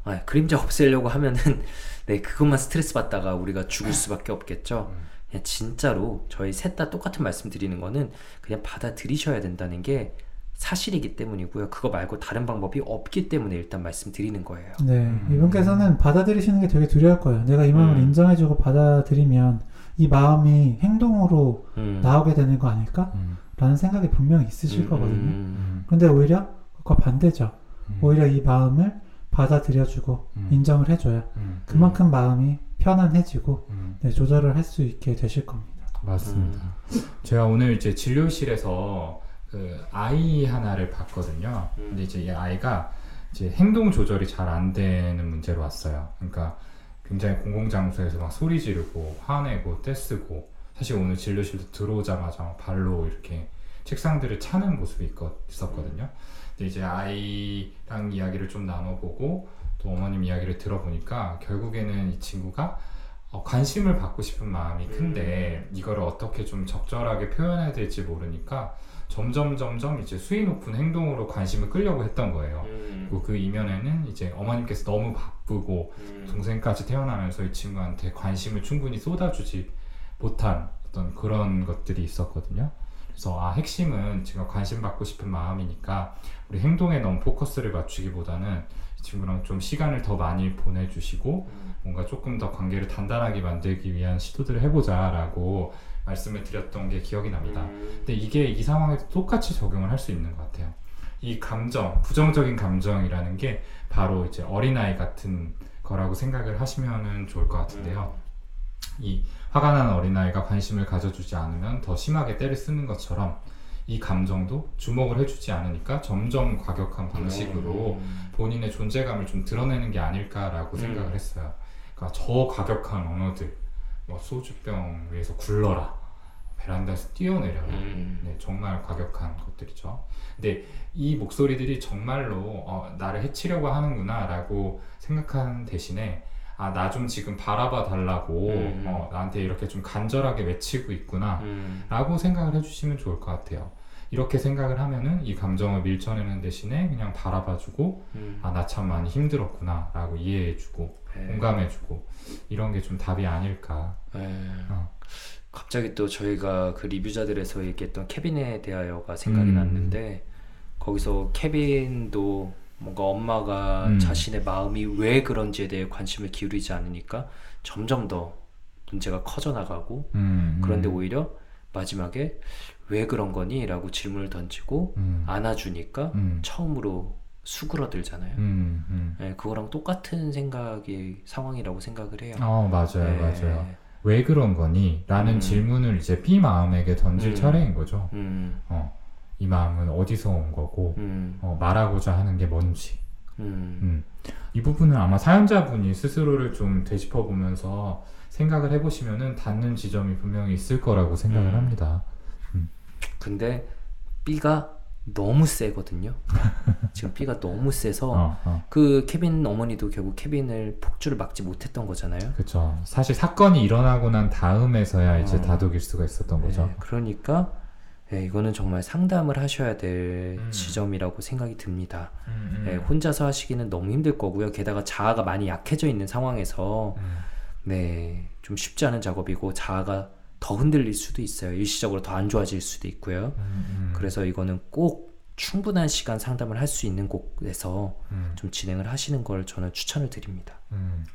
아, 그림자 없애려고 하면은 <laughs> 네 그것만 스트레스 받다가 우리가 죽을 수밖에 없겠죠. 음. 그냥 진짜로 저희 셋 다 똑같은 말씀 드리는 거는 그냥 받아들이셔야 된다는 게 사실이기 때문이고요. 그거 말고 다른 방법이 없기 때문에 일단 말씀드리는 거예요. 네, 음. 이분께서는 받아들이시는 게 되게 두려울 거예요. 내가 이 마음을 음. 인정해주고 받아들이면 이 마음이 행동으로 음. 나오게 되는 거 아닐까? 음. 라는 생각이 분명히 있으실 음, 거거든요. 음, 음. 근데 오히려 그거 반대죠. 음. 오히려 이 마음을 받아들여주고 음. 인정을 해줘야 음. 그만큼 마음이 편안해지고 음. 네, 조절을 할 수 있게 되실 겁니다. 맞습니다. 제가 오늘 이제 진료실에서 그 아이 하나를 봤거든요. 음. 근데 이제 이 아이가 이제 행동 조절이 잘 안 되는 문제로 왔어요. 그러니까 굉장히 공공장소에서 막 소리 지르고 화내고 떼쓰고 사실 오늘 진료실도 들어오자마자 막 발로 이렇게 책상들을 차는 모습이 있었거든요. 근데 이제 아이랑 이야기를 좀 나눠보고 또 어머님 이야기를 들어보니까 결국에는 이 친구가 어, 관심을 받고 싶은 마음이 큰데 이거를 어떻게 좀 적절하게 표현해야 될지 모르니까 점점 점점 이제 수위 높은 행동으로 관심을 끌려고 했던 거예요. 음, 그리고 그 이면에는 이제 어머님께서 너무 바쁘고 음, 동생까지 태어나면서 이 친구한테 관심을 충분히 쏟아주지 못한 어떤 그런 것들이 있었거든요. 그래서 아 핵심은 지금 관심 받고 싶은 마음이니까 우리 행동에 너무 포커스를 맞추기보다는 이 친구랑 좀 시간을 더 많이 보내주시고 뭔가 조금 더 관계를 단단하게 만들기 위한 시도들을 해보자라고 말씀을 드렸던 게 기억이 납니다. 음, 근데 이게 이 상황에도 똑같이 적용을 할 수 있는 것 같아요. 이 감정, 부정적인 감정이라는 게 바로 이제 어린아이 같은 거라고 생각을 하시면 좋을 것 같은데요. 이 화가 나는 어린아이가 관심을 가져주지 않으면 더 심하게 때를 쓰는 것처럼 이 감정도 주목을 해주지 않으니까 점점 과격한 방식으로 음, 본인의 존재감을 좀 드러내는 게 아닐까라고 음. 생각을 했어요. 그러니까 저 과격한 언어들, 뭐 소주병 위에서 굴러라, 베란다에서 뛰어내려라, 음, 네, 정말 과격한 것들이죠. 근데 이 목소리들이 정말로 어, 나를 해치려고 하는구나라고 생각하는 대신에 아, 나 좀 지금 바라봐 달라고 음. 어, 나한테 이렇게 좀 간절하게 외치고 있구나 음, 라고 생각을 해주시면 좋을 것 같아요. 이렇게 생각을 하면은 이 감정을 밀쳐내는 대신에 그냥 바라봐주고 음. 아 나 참 많이 힘들었구나 라고 이해해주고 네. 공감해주고 이런 게 좀 답이 아닐까. 네. 어. 갑자기 또 저희가 그 리뷰자들에서 얘기했던 케빈에 대하여가 생각이 음. 났는데 거기서 케빈도 뭔가 엄마가 음. 자신의 마음이 왜 그런지에 대해 관심을 기울이지 않으니까 점점 더 문제가 커져 나가고 음, 그런데 음, 오히려 마지막에 왜 그런 거니? 라고 질문을 던지고 음, 안아주니까 음, 처음으로 수그러들잖아요. 네, 그거랑 똑같은 생각이 상황이라고 생각을 해요. 어 맞아요 네. 맞아요. 왜 그런 거니? 라는 음. 질문을 이제 B 마음에게 던질 음. 차례인 거죠. 음, 어, 이 마음은 어디서 온 거고 음, 어, 말하고자 하는 게 뭔지. 음, 음. 이 부분은 아마 사연자분이 스스로를 좀 되짚어 보면서 생각을 해보시면은 닿는 지점이 분명히 있을 거라고 생각을 음. 합니다. 근데 B가 너무 세거든요. <laughs> 지금 B가 너무 세서 어, 어. 그 케빈 어머니도 결국 케빈을 폭주를 막지 못했던 거잖아요. 그렇죠. 사실 사건이 일어나고 난 다음에서야 이제 어. 다독일 수가 있었던 거죠. 네, 그러니까 네, 이거는 정말 상담을 하셔야 될 음. 지점이라고 생각이 듭니다. 음, 음. 네, 혼자서 하시기는 너무 힘들 거고요. 게다가 자아가 많이 약해져 있는 상황에서 음, 네, 좀 쉽지 않은 작업이고 자아가 더 흔들릴 수도 있어요. 일시적으로 더 안 좋아질 수도 있고요. 음, 음. 그래서 이거는 꼭 충분한 시간 상담을 할 수 있는 곳에서 음, 좀 진행을 하시는 걸 저는 추천을 드립니다. 음.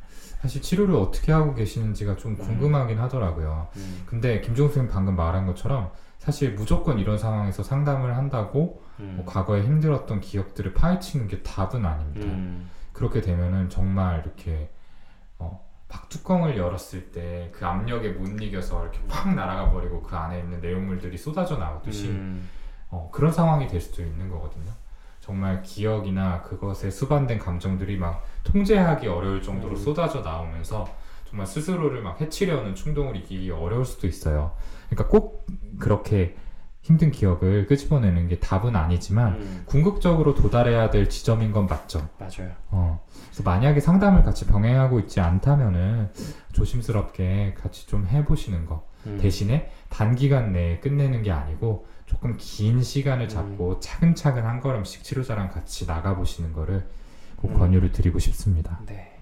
사실 치료를 어떻게 하고 계시는지가 좀 궁금하긴 하더라고요. 음, 근데 김종수 선생님 방금 말한 것처럼 사실 무조건 이런 상황에서 상담을 한다고 음, 뭐 과거에 힘들었던 기억들을 파헤치는 게 답은 아닙니다. 음, 그렇게 되면은 정말 이렇게 어, 막 뚜껑을 열었을 때 그 압력에 못 이겨서 이렇게 팍 날아가 버리고 그 안에 있는 내용물들이 쏟아져 나오듯이 음, 어, 그런 상황이 될 수도 있는 거거든요. 정말 기억이나 그것에 수반된 감정들이 막 통제하기 어려울 정도로 음. 쏟아져 나오면서 정말 스스로를 막 해치려는 충동을 이기기 어려울 수도 있어요. 그러니까 꼭 그렇게 힘든 기억을 끄집어내는 게 답은 아니지만 음, 궁극적으로 도달해야 될 지점인 건 맞죠. 맞아요. 어. 그래서 만약에 상담을 같이 병행하고 있지 않다면은 조심스럽게 같이 좀 해보시는 거. 음, 대신에 단기간 내에 끝내는 게 아니고 조금 긴 시간을 잡고 차근차근 한 걸음씩 치료자랑 같이 나가보시는 거를 꼭 음. 권유를 드리고 싶습니다. 네.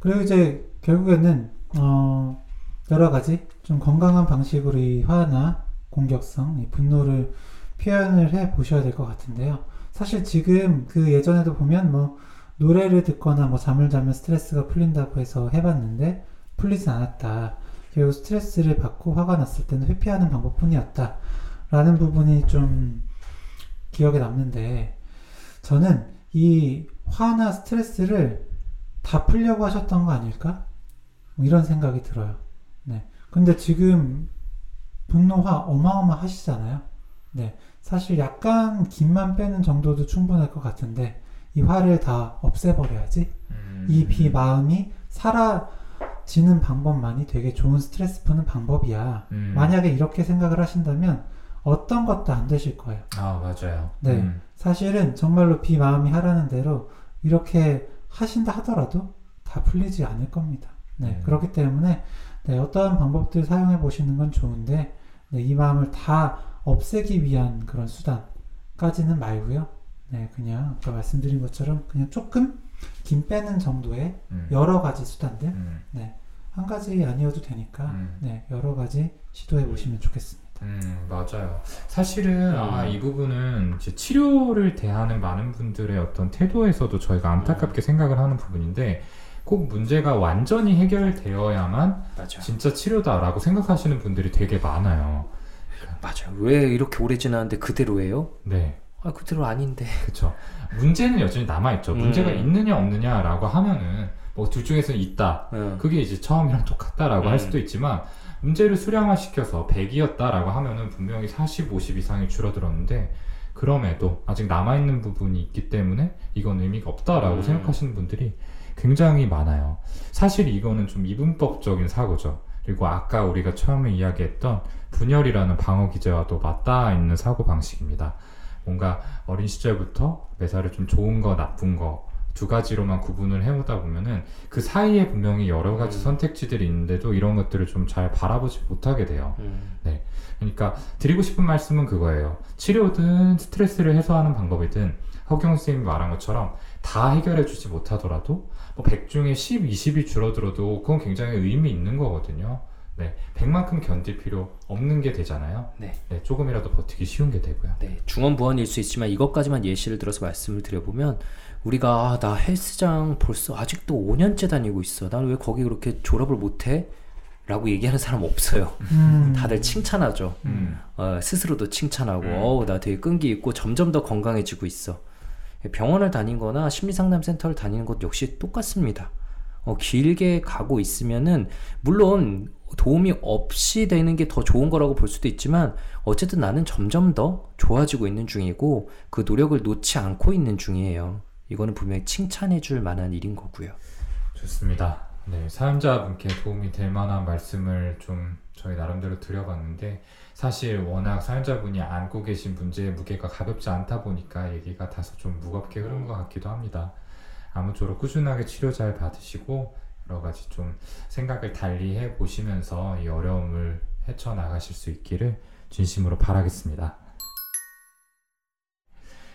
그리고 이제 결국에는 어, 여러 가지 좀 건강한 방식으로 이 화나 공격성, 이 분노를 표현을 해 보셔야 될 것 같은데요. 사실 지금 그 예전에도 보면 뭐 노래를 듣거나 뭐 잠을 자면 스트레스가 풀린다고 해서 해봤는데 풀리진 않았다. 결국 스트레스를 받고 화가 났을 때는 회피하는 방법뿐이었다. 라는 부분이 좀 기억에 남는데 저는 이 화나 스트레스를 다 풀려고 하셨던 거 아닐까? 뭐 이런 생각이 들어요. 네. 근데 지금 분노화 어마어마하시잖아요. 네. 사실 약간 김만 빼는 정도도 충분할 것 같은데 이 화를 다 없애버려야지 음. 이비 마음이 사라지는 방법만이 되게 좋은 스트레스 푸는 방법이야. 음. 만약에 이렇게 생각을 하신다면 어떤 것도 안 되실 거예요. 아 맞아요. 네. 음. 사실은 정말로 비 마음이 하라는 대로 이렇게 하신다 하더라도 다 풀리지 않을 겁니다. 네, 음. 그렇기 때문에 네, 어떠한 방법들 사용해 보시는 건 좋은데 네, 이 마음을 다 없애기 위한 그런 수단까지는 말고요. 네, 그냥 아까 말씀드린 것처럼 그냥 조금 김 빼는 정도의 음. 여러 가지 수단들 음. 한 가지 아니어도 되니까 음. 네, 여러 가지 시도해 보시면 좋겠습니다. 음, 맞아요. 사실은, 음. 아, 이 부분은 이제 치료를 대하는 많은 분들의 어떤 태도에서도 저희가 안타깝게 생각을 하는 부분인데, 꼭 문제가 완전히 해결되어야만 맞아. 진짜 치료다라고 생각하시는 분들이 되게 많아요. 맞아요. 왜 이렇게 오래 지났는데 그대로예요? 네. 아, 그대로 아닌데. 그쵸. 문제는 여전히 남아 있죠. 문제가 음. 있느냐, 없느냐라고 하면은, 뭐 둘 중에서 있다. 응. 그게 이제 처음이랑 똑같다라고 음. 할 수도 있지만, 문제를 수량화시켜서 100이었다라고 하면은 분명히 40, 50 이상이 줄어들었는데, 그럼에도 아직 남아 있는 부분이 있기 때문에 이건 의미가 없다라고 음. 생각하시는 분들이 굉장히 많아요. 사실 이거는 좀 이분법적인 사고죠. 그리고 아까 우리가 처음에 이야기했던 분열이라는 방어 기제와도 맞닿아 있는 사고 방식입니다. 뭔가 어린 시절부터 매사를 좀 좋은 거, 나쁜 거, 두 가지로만 구분을 해오다 보면은 그 사이에 분명히 여러 가지 음. 선택지들이 있는데도 이런 것들을 좀 잘 바라보지 못하게 돼요. 음. 그러니까 드리고 싶은 말씀은 그거예요. 치료든 스트레스를 해소하는 방법이든 허경 선생님이 말한 것처럼 다 해결해 주지 못하더라도 뭐 100 중에 10, 20이 줄어들어도 그건 굉장히 의미 있는 거거든요. 네, 100만큼 견딜 필요 없는 게 되잖아요. 네. 조금이라도 버티기 쉬운 게 되고요. 네, 중원부원일 수 있지만 이것까지만 예시를 들어서 말씀을 드려보면 우리가 아, 나 헬스장 벌써 아직도 5년째 다니고 있어. 난왜 거기 그렇게 졸업을 못해? 라고 얘기하는 사람 없어요. 음. 다들 칭찬하죠. 음, 어, 스스로도 칭찬하고, 음. 어우, 나 되게 끈기 있고 점점 더 건강해지고 있어. 병원을 다니거나 심리상담센터를 다니는 것 역시 똑같습니다. 어, 길게 가고 있으면은, 물론 도움이 없이 되는 게 더 좋은 거라고 볼 수도 있지만, 어쨌든 나는 점점 더 좋아지고 있는 중이고, 그 노력을 놓지 않고 있는 중이에요. 이거는 분명히 칭찬해 줄 만한 일인 거고요. 좋습니다. 네, 사연자분께 도움이 될 만한 말씀을 좀 저희 나름대로 드려봤는데 사실 워낙 사연자분이 안고 계신 문제의 무게가 가볍지 않다 보니까 얘기가 다소 좀 무겁게 흐른 것 같기도 합니다. 아무쪼록 꾸준하게 치료 잘 받으시고 여러 가지 좀 생각을 달리 해 보시면서 이 어려움을 헤쳐 나가실 수 있기를 진심으로 바라겠습니다.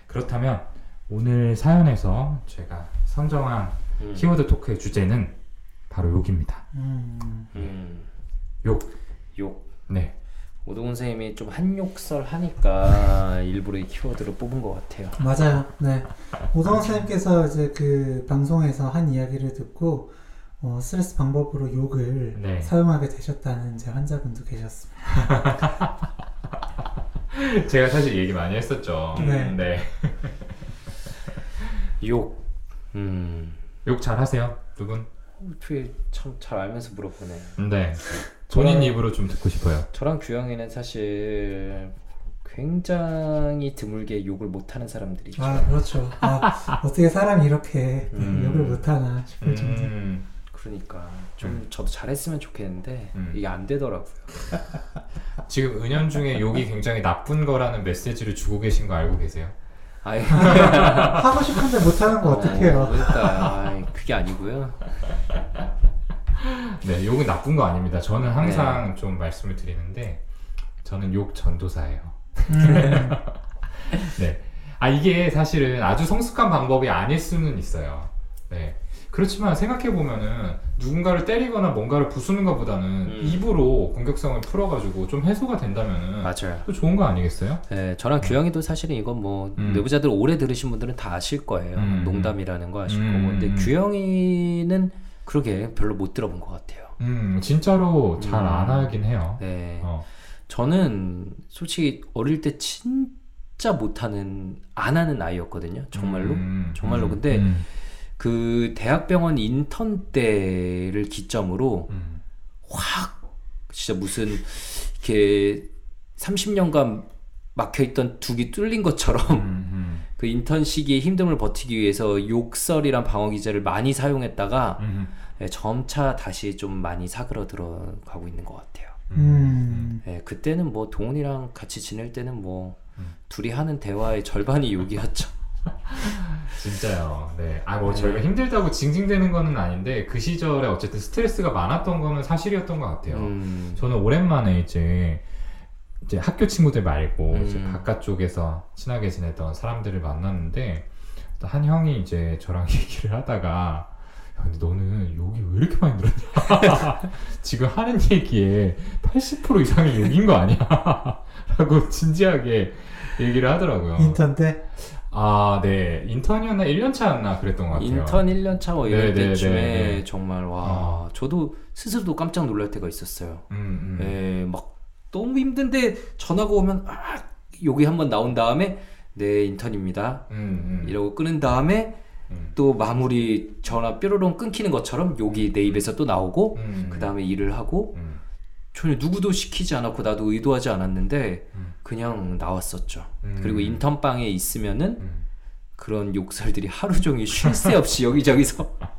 그렇다면 오늘 사연에서 제가 선정한 키워드 토크의 주제는 바로 욕입니다. 음. 음. 욕. 욕. 네. 오동훈 선생님이 좀 한욕설 하니까 일부러 이 키워드를 뽑은 것 같아요. 맞아요. 네. 오동원 선생님께서 이제 그 방송에서 한 이야기를 듣고 어, 스트레스 방법으로 욕을 네. 사용하게 되셨다는 제 환자분도 계셨습니다. <laughs> 제가 사실 얘기 많이 했었죠. 네. 네. <laughs> 욕. 음. 욕 잘 하세요, 두 분? 어떻게 참 잘 알면서 물어보네. 네. 본인 저는- 입으로 좀 듣고 싶어요. 저랑 규영이는 사실 굉장히 드물게 욕을 못하는 사람들이죠. 아 그렇죠. 아, 어떻게 사람이 이렇게 음. 욕을 못하나 싶을 정도. 음, 그러니까 좀 저도 잘했으면 좋겠는데 음. 이게 안 되더라고요. <laughs> 지금 은연 중에 욕이 굉장히 나쁜 거라는 메시지를 주고 계신 거 알고 계세요? 아이, <laughs> 하고 싶은데 못하는 거 어떡해요. 그러니까 아이, 그게 아니고요. 네, 욕은 나쁜 거 아닙니다. 저는 항상 좀 말씀을 드리는데 저는 욕 전도사예요. 음. <laughs> 네. 아, 이게 사실은 아주 성숙한 방법이 아닐 수는 있어요. 네. 그렇지만 생각해 보면은 누군가를 때리거나 뭔가를 부수는 것보다는 음. 입으로 공격성을 풀어가지고 좀 해소가 된다면은 맞아요. 또 좋은 거 아니겠어요? 네, 저랑 규영이도 사실은 이건 뭐 음. 내부자들 오래 들으신 분들은 다 아실 거예요. 음. 농담이라는 거 아실 음, 거고. 근데 음. 규영이는 그러게 별로 못 들어본 것 같아요. 음, 진짜로 잘 음. 안 하긴 해요. 네. 어. 저는 솔직히 어릴 때 진짜 못하는 안 하는 아이였거든요. 정말로. 음, 정말로. 음, 근데 음, 그 대학병원 인턴 때를 기점으로 음. 확 진짜 무슨 이렇게 30년간 막혀있던 둑이 뚫린 것처럼 음, 음, 그 인턴 시기의 힘듦을 버티기 위해서 욕설이란 방어 기제를 많이 사용했다가 음, 예, 점차 다시 좀 많이 사그러 들어 가고 있는 것 같아요. 음. 예, 그때는 뭐 동훈이랑 같이 지낼 때는 뭐 음. 둘이 하는 대화의 절반이 욕이었죠. <laughs> 진짜요. 네. 아, 뭐 저희가 힘들다고 징징대는 거는 아닌데 그 시절에 어쨌든 스트레스가 많았던 거는 사실이었던 것 같아요. 음, 저는 오랜만에 이제 이제 학교 친구들 말고 이제 음. 바깥쪽에서 친하게 지내던 사람들을 만났는데 한 형이 이제 저랑 <laughs> 얘기를 하다가 야, 근데 너는 욕이 왜 이렇게 많이 늘었냐? <laughs> 지금 하는 얘기에 80% 이상이 욕인 거 아니야? <laughs> 라고 진지하게 얘기를 하더라고요. 인턴 때 아, 네. 인턴이었나 1년 차였나 그랬던 것 같아요. 인턴 1년 차 뭐 이럴 네, 네, 때쯤에 네, 네. 정말 와 어. 저도 스스로도 깜짝 놀랄 때가 있었어요. 음, 음. 예, 막 너무 힘든데 전화가 오면 아, 욕이 한번 나온 다음에 네 인턴입니다. 음, 음. 이러고 끊은 다음에 음. 또 마무리 전화 뾰로롱 끊기는 것처럼 욕이 내 입에서 또 나오고 음. 그 다음에 일을 하고 음. 전혀 누구도 시키지 않았고 나도 의도하지 않았는데 음. 그냥 나왔었죠. 음. 그리고 인턴방에 있으면은 음. 그런 욕설들이 하루 종일 쉴 새 없이 여기저기서 <laughs>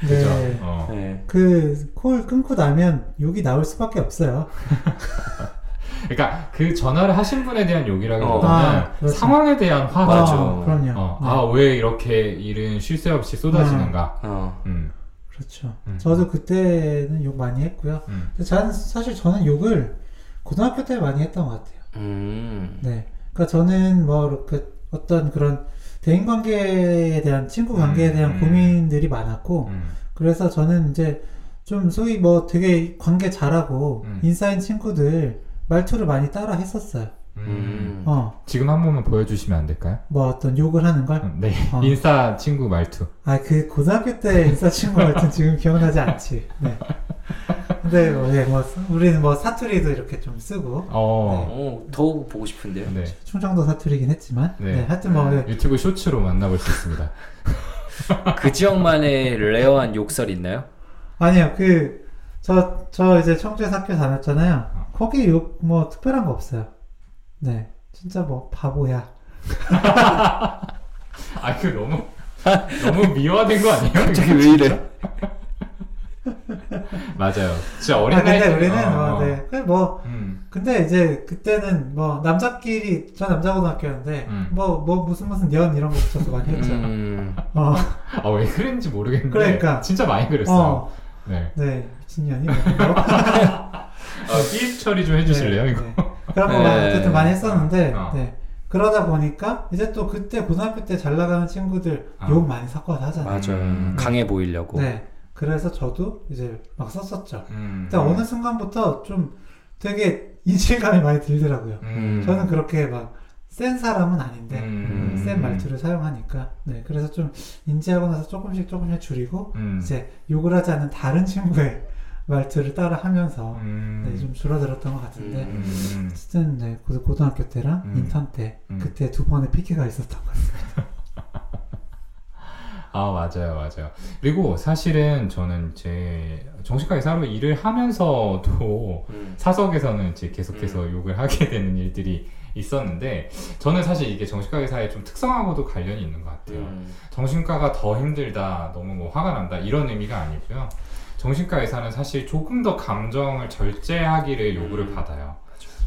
그죠? 네. 어. 네. 그콜 끊고 나면 욕이 나올 수밖에 없어요. <laughs> 그러니까 그 전화를 하신 분에 대한 욕이라기보다는 아, 그렇죠. 상황에 대한 화가 맞아. 아, 그럼요. 어, 네. 아, 왜 이렇게 일은 쉴 새 없이 쏟아지는가. 어. 음, 그렇죠. 음. 저도 그때는 욕 많이 했고요. 음, 저는 사실 저는 욕을 고등학교 때 많이 했던 것 같아요. 음. 네. 그러니까 저는 뭐 이렇게 어떤 그런 대인 관계에 대한 친구 관계에 음, 대한 음. 고민들이 많았고 음, 그래서 저는 이제 좀 소위 뭐 되게 관계 잘하고 음. 인싸인 친구들 말투를 많이 따라 했었어요. 음. 음. 어, 지금 한 번만 보여주시면 안 될까요? 뭐 어떤 욕을 하는 걸. 음, 네, 어. <laughs> 인싸 친구 말투. 아, 그 고등학교 때 인싸 친구 말투는 지금 기억나지 않지. 네. <laughs> 근데 뭐, 예, 뭐 우리는 뭐 사투리도 이렇게 좀 쓰고 어, 어, 더욱 보고 싶은데요. 네. 충청도 사투리긴 했지만, 네. 네, 하여튼 뭐 예. 유튜브 쇼츠로 만나볼 수 있습니다. <laughs> 그 지역만의 rare한 욕설 있나요? 아니요, 그, 저, 저 이제 청주에서 학교 다녔잖아요. 거기 욕, 뭐, 특별한 거 없어요. 네. 진짜 뭐, 바보야. <laughs> 아, 그 너무 너무 미화된 거 아니에요? 갑자기 왜 이래? <laughs> 맞아요. 진짜 어린 아, 근데 나이 우리는 어, 뭐, 어. 네. 그 뭐, 음, 근데 이제 그때는 뭐, 남자끼리, 저 남자 고등학교였는데, 음. 뭐, 뭐, 무슨 무슨 연 이런 거 붙여서 많이 했죠. 음. <laughs> 어, 아, 왜 그랬는지 모르겠는데. 그러니까. 진짜 많이 그랬어요. 어, 네. 네. 미친년이 뭐. 아, 삐입 처리 좀 해주실래요, 네, 이거? 네. 그런 거 네. 어쨌든 많이 했었는데, 어. 네. 그러다 보니까, 이제 또 그때 고등학교 때 잘 나가는 친구들 어. 욕 많이 섞어서 하잖아요. 맞아. 음. 강해 보이려고. 네. 그래서 저도 이제 막 썼었죠. 음. 근데 어느 순간부터 좀 되게 이질감이 많이 들더라고요. 음. 저는 그렇게 막 센 사람은 아닌데, 음. 센 말투를 사용하니까. 네. 그래서 좀 인지하고 나서 조금씩 조금씩 줄이고, 음. 이제 욕을 하지 않는 다른 친구의 <laughs> 말투를 따라 하면서, 음. 네, 좀 줄어들었던 것 같은데. 음. 어쨌든, 네, 고- 고등학교 때랑 음. 인턴 때, 음. 그때 두 번의 피케가 있었던 것 같아요. <laughs> 아 맞아요 맞아요. 그리고 사실은 저는 이제 정신과 의사로 일을 하면서도 음. 사석에서는 이제 계속해서 욕을 하게 되는 일들이 있었는데 저는 사실 이게 정신과 의사의 좀 특성하고도 관련이 있는 것 같아요. 음. 정신과가 더 힘들다 너무 뭐 화가 난다 이런 의미가 아니고요. 정신과 의사는 사실 조금 더 감정을 절제하기를 요구를 음. 받아요.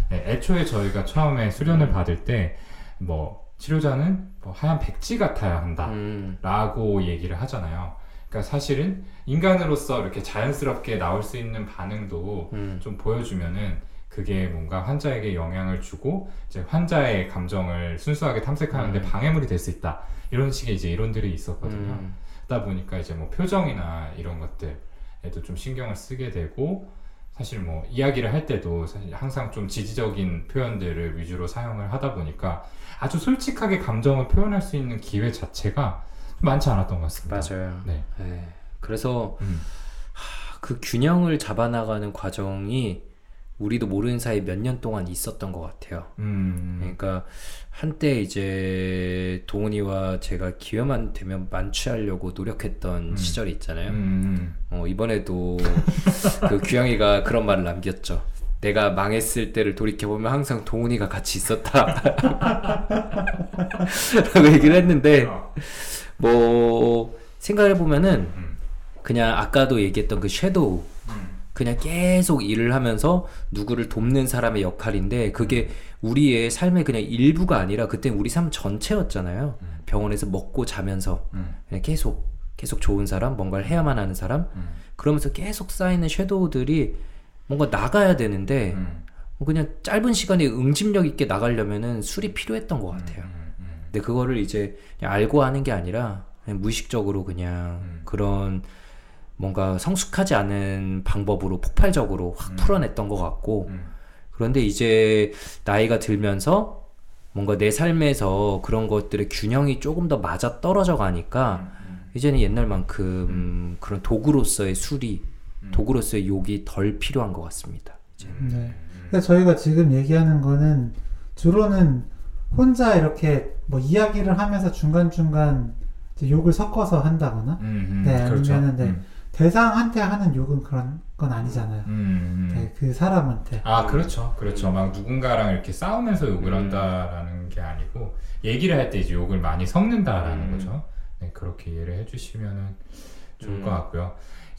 네, 애초에 저희가 처음에 수련을 받을 때뭐 치료자는 뭐 하얀 백지 같아야 한다 음. 라고 얘기를 하잖아요. 그러니까 사실은 인간으로서 이렇게 자연스럽게 나올 수 있는 반응도 음. 좀 보여주면은 그게 뭔가 환자에게 영향을 주고 이제 환자의 감정을 순수하게 탐색하는데 음. 방해물이 될 수 있다. 이런 식의 이제 이론들이 있었거든요. 음. 그러다 보니까 이제 뭐 표정이나 이런 것들에도 좀 신경을 쓰게 되고 사실 뭐 이야기를 할 때도 사실 항상 좀 지지적인 표현들을 위주로 사용을 하다 보니까 아주 솔직하게 감정을 표현할 수 있는 기회 자체가 많지 않았던 것 같습니다. 맞아요. 네. 네. 그래서 음. 하, 그 균형을 잡아나가는 과정이 우리도 모르는 사이 몇 년 동안 있었던 것 같아요. 음. 그러니까 한때 이제 동훈이와 제가 기회만 되면 만취하려고 노력했던 음. 시절이 있잖아요. 음. 어, 이번에도 <laughs> 그 규영이가 그런 말을 남겼죠. 내가 망했을 때를 돌이켜보면 항상 동훈이가 같이 있었다. 라고 얘기를 했는데, 어. 뭐, 생각해보면은, 음. 그냥 아까도 얘기했던 그 섀도우, 음. 그냥 계속 일을 하면서 누구를 돕는 사람의 역할인데, 그게 우리의 삶의 그냥 일부가 아니라, 그때 우리 삶 전체였잖아요. 음. 병원에서 먹고 자면서, 음. 그냥 계속, 계속 좋은 사람, 뭔가를 해야만 하는 사람, 음. 그러면서 계속 쌓이는 섀도우들이 뭔가 나가야 되는데 음. 뭐 그냥 짧은 시간에 응집력 있게 나가려면은 술이 필요했던 것 같아요. 음. 음. 근데 그거를 이제 알고 하는 게 아니라 그냥 무의식적으로 그냥 음. 그런 뭔가 성숙하지 않은 방법으로 폭발적으로 확 음. 풀어냈던 것 같고 음. 그런데 이제 나이가 들면서 뭔가 내 삶에서 그런 것들의 균형이 조금 더 맞아 떨어져 가니까 음. 이제는 옛날만큼 그런 도구로서의 술이 음. 도구로서의 욕이 덜 필요한 것 같습니다. 이제. 네. 그러니까 저희가 지금 얘기하는 거는 주로는 혼자 이렇게 뭐 이야기를 하면서 중간 중간 이제 욕을 섞어서 한다거나 음. 음. 네, 그렇죠. 아니면은 네. 음. 대상한테 하는 욕은 그런 건 아니잖아요. 음. 음. 네, 그 사람한테. 아 그렇죠 그렇죠 막 누군가랑 이렇게 싸우면서 욕을 음. 한다라는 게 아니고 얘기를 할 때 이제 욕을 많이 섞는다라는 음. 거죠 네, 그렇게 이해를 해주시면은 좋을 음. 것 같고요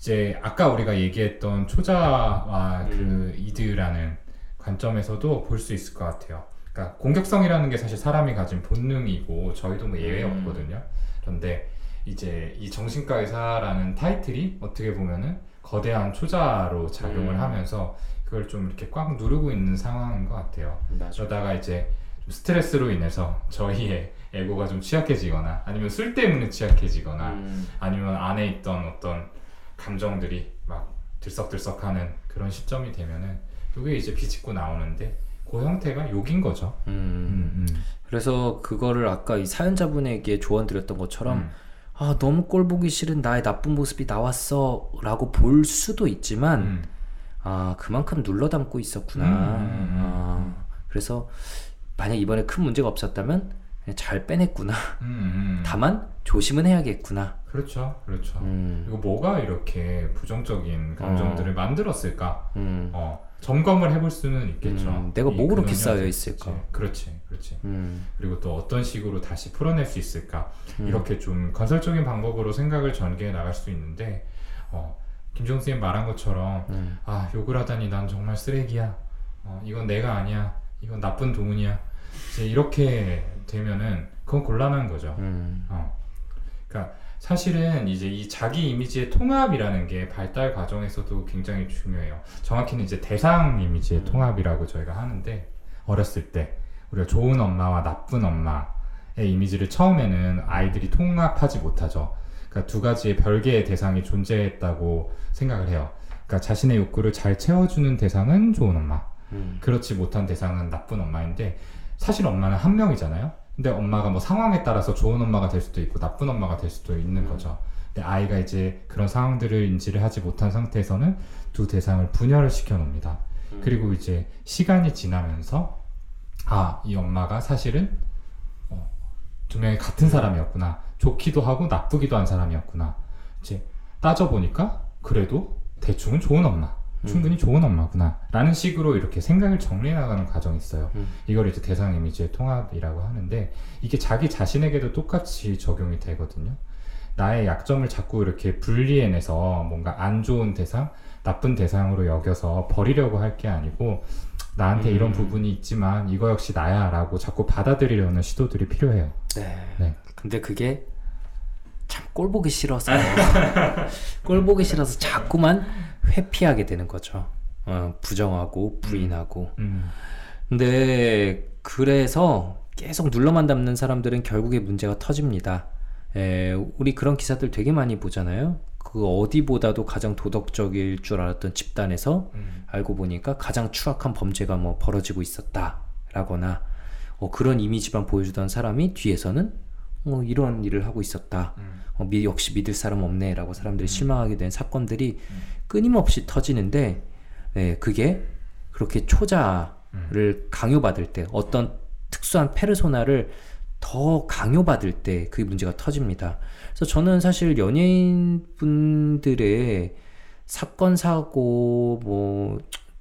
이제 아까 우리가 얘기했던 초자와 음. 그 이드라는 관점에서도 볼 수 있을 것 같아요. 그러니까 공격성이라는 게 사실 사람이 가진 본능이고 저희도 뭐 예외 음. 없거든요. 그런데 이제 이 정신과 의사라는 타이틀이 어떻게 보면은 거대한 초자로 작용을 음. 하면서 그걸 좀 이렇게 꽉 누르고 있는 상황인 것 같아요. 맞아. 그러다가 이제 좀 스트레스로 인해서 저희의 에고가 좀 취약해지거나 아니면 술 때문에 취약해지거나 음, 아니면 안에 있던 어떤 감정들이 막 들썩들썩하는 그런 시점이 되면은 그게 이제 비집고 나오는데 그 형태가 욕인 거죠. 음. 음, 음. 그래서 그거를 아까 이 사연자분에게 조언 드렸던 것처럼 음. 아 너무 꼴 보기 싫은 나의 나쁜 모습이 나왔어라고 볼 수도 있지만 음. 아 그만큼 눌러 담고 있었구나. 아, 그래서 만약 이번에 큰 문제가 없었다면 잘 빼냈구나. 음, 음. 다만 조심은 해야겠구나. 그렇죠, 그렇죠. 음, 그리고 뭐가 이렇게 부정적인 감정들을 만들었을까? 음, 어, 점검을 해볼 수는 있겠죠. 음, 내가 이뭐 그렇게 쌓여 있을까? 있을지. 그렇지, 그렇지. 음, 그리고 또 어떤 식으로 다시 풀어낼 수 있을까? 음. 이렇게 좀 건설적인 방법으로 생각을 전개해 나갈 수 있는데, 어, 김종 쌤 말한 것처럼 음, 아 욕을 하다니 난 정말 쓰레기야. 어, 이건 내가 아니야. 이건 나쁜 도문이야. 이제 이렇게 되면은 그건 곤란한 거죠. 음, 어. 그러니까 사실은 이제 이 자기 이미지의 통합이라는 게 발달 과정에서도 굉장히 중요해요. 정확히는 이제 대상 이미지의 음. 통합이라고 저희가 하는데 어렸을 때 우리가 좋은 엄마와 나쁜 엄마의 이미지를 처음에는 아이들이 통합하지 못하죠. 그러니까 두 가지의 별개의 대상이 존재했다고 생각을 해요. 그러니까 자신의 욕구를 잘 채워주는 대상은 좋은 엄마, 음, 그렇지 못한 대상은 나쁜 엄마인데 사실 엄마는 한 명이잖아요. 근데 엄마가 뭐 상황에 따라서 좋은 엄마가 될 수도 있고 나쁜 엄마가 될 수도 있는 거죠. 근데 아이가 이제 그런 상황들을 인지를 하지 못한 상태에서는 두 대상을 분열을 시켜 놓습니다. 음. 그리고 이제 시간이 지나면서 아, 이 엄마가 사실은 어, 두 명이 같은 사람이었구나. 좋기도 하고 나쁘기도 한 사람이었구나. 이제 따져보니까 그래도 대충은 좋은 엄마. 충분히 좋은 엄마구나. 라는 식으로 이렇게 생각을 정리해 나가는 과정이 있어요. 음. 이걸 이제 대상 이미지의 통합이라고 하는데 이게 자기 자신에게도 똑같이 적용이 되거든요. 나의 약점을 자꾸 이렇게 분리해내서 뭔가 안 좋은 대상, 나쁜 대상으로 여겨서 버리려고 할 게 아니고 나한테 음. 이런 부분이 있지만 이거 역시 나야 라고 자꾸 받아들이려는 시도들이 필요해요. 네. 네. 근데 그게 참 꼴 보기 싫어서 <laughs> 꼴 보기 싫어서 자꾸만 회피하게 되는 거죠. 어, 부정하고 부인하고. 음, 근데 그래서 계속 눌러만 담는 사람들은 결국에 문제가 터집니다. 에, 우리 그런 기사들 되게 많이 보잖아요. 그 어디보다도 가장 도덕적일 줄 알았던 집단에서 음, 알고 보니까 가장 추악한 범죄가 뭐 벌어지고 있었다라거나 어, 그런 이미지만 보여주던 사람이 뒤에서는 어, 이런 일을 하고 있었다. 음, 어, 미, 역시 믿을 사람 없네라고 사람들이 실망하게 된 사건들이 끊임없이 터지는데 네, 그게 그렇게 초자를 강요받을 때 어떤 특수한 페르소나를 더 강요받을 때 그게 문제가 터집니다. 그래서 저는 사실 연예인 분들의 사건 사고 뭐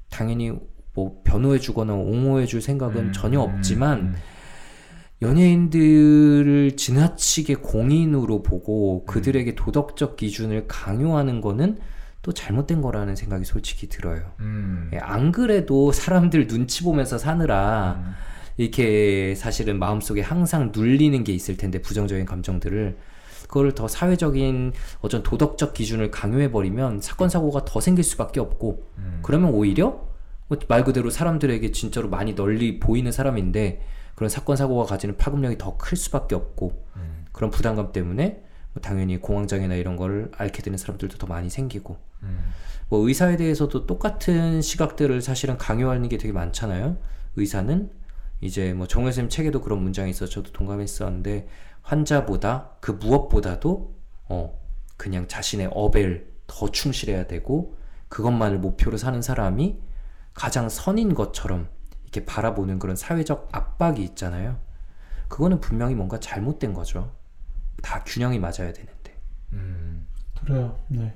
당연히 뭐 변호해 주거나 옹호해 줄 생각은 음, 전혀 음, 없지만 음, 연예인들을 지나치게 공인으로 보고 그들에게 도덕적 기준을 강요하는 거는 또 잘못된 거라는 생각이 솔직히 들어요. 음, 예, 안 그래도 사람들 눈치 보면서 사느라 음, 이렇게 사실은 마음속에 항상 눌리는 게 있을 텐데 부정적인 감정들을. 그걸 더 사회적인 어떤 도덕적 기준을 강요해 버리면 사건 사고가 더 생길 수밖에 없고 음. 그러면 오히려 뭐말 그대로 사람들에게 진짜로 많이 널리 보이는 사람인데 그런 사건 사고가 가지는 파급력이 더 클 수밖에 없고 음, 그런 부담감 때문에 뭐 당연히 공황장애나 이런 거를 앓게 되는 사람들도 더 많이 생기고. 음, 뭐 의사에 대해서도 똑같은 시각들을 사실은 강요하는 게 되게 많잖아요. 의사는 이제 뭐 정혜 쌤 책에도 그런 문장이 있어 서 저도 동감했었는데 환자보다 그 무엇보다도 어 그냥 자신의 업에 더 충실해야 되고 그것만을 목표로 사는 사람이 가장 선인 것처럼 이렇게 바라보는 그런 사회적 압박이 있잖아요. 그거는 분명히 뭔가 잘못된 거죠. 다 균형이 맞아야 되는데. 음, 그래요. 네.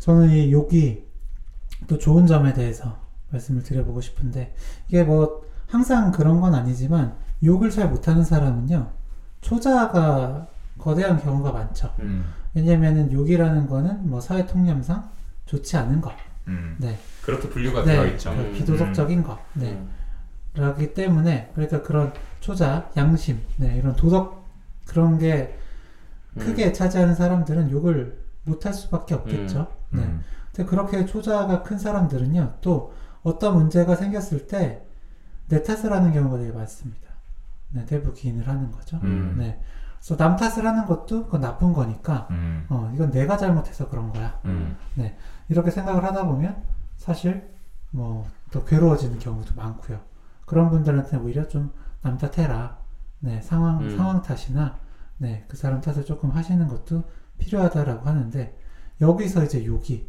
저는 이 욕이 또 좋은 점에 대해서 말씀을 드려보고 싶은데 이게 뭐 항상 그런 건 아니지만 욕을 잘 못하는 사람은요 초자가 거대한 경우가 많죠. 음, 왜냐면은 욕이라는 거는 뭐 사회 통념상 좋지 않은 것. 음. 네. 그렇게 분류가 네, 되어 있죠. 그 음. 비도덕적인 거. 네. 음. 그렇기 때문에 그러니까 그런 초자, 양심, 네, 이런 도덕 그런 게 음. 크게 차지하는 사람들은 욕을 못할 수밖에 없겠죠. 네. 음. 근데 그렇게 초자가 큰 사람들은요, 또 어떤 문제가 생겼을 때 내 탓을 하는 경우가 되게 많습니다. 네, 대부 기인을 하는 거죠. 음. 네. 그래서 남 탓을 하는 것도 그건 나쁜 거니까, 음. 어, 이건 내가 잘못해서 그런 거야. 음. 이렇게 생각을 하다 보면 사실 뭐 더 괴로워지는 경우도 많고요. 그런 분들한테 오히려 좀 남 탓해라. 네, 상황 음. 상황 탓이나 네, 그 사람 탓을 조금 하시는 것도 필요하다라고 하는데 여기서 이제 욕이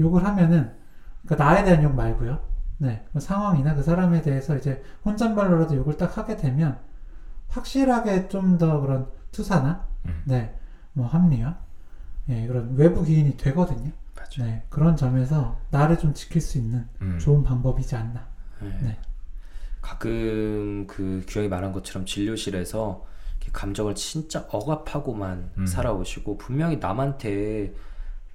욕을 하면은 그러니까 나에 대한 욕 말고요. 네, 그 상황이나 그 사람에 대해서 이제 혼잣말로라도 욕을 딱 하게 되면 확실하게 좀 더 그런 투사나 음. 네, 뭐 합리화, 예, 그런 외부 기인이 되거든요. 맞아. 네, 그런 점에서 나를 좀 지킬 수 있는 음. 좋은 방법이지 않나. 네. 네. 가끔 그 규영이 말한 것처럼 진료실에서 감정을 진짜 억압하고만 음. 살아오시고 분명히 남한테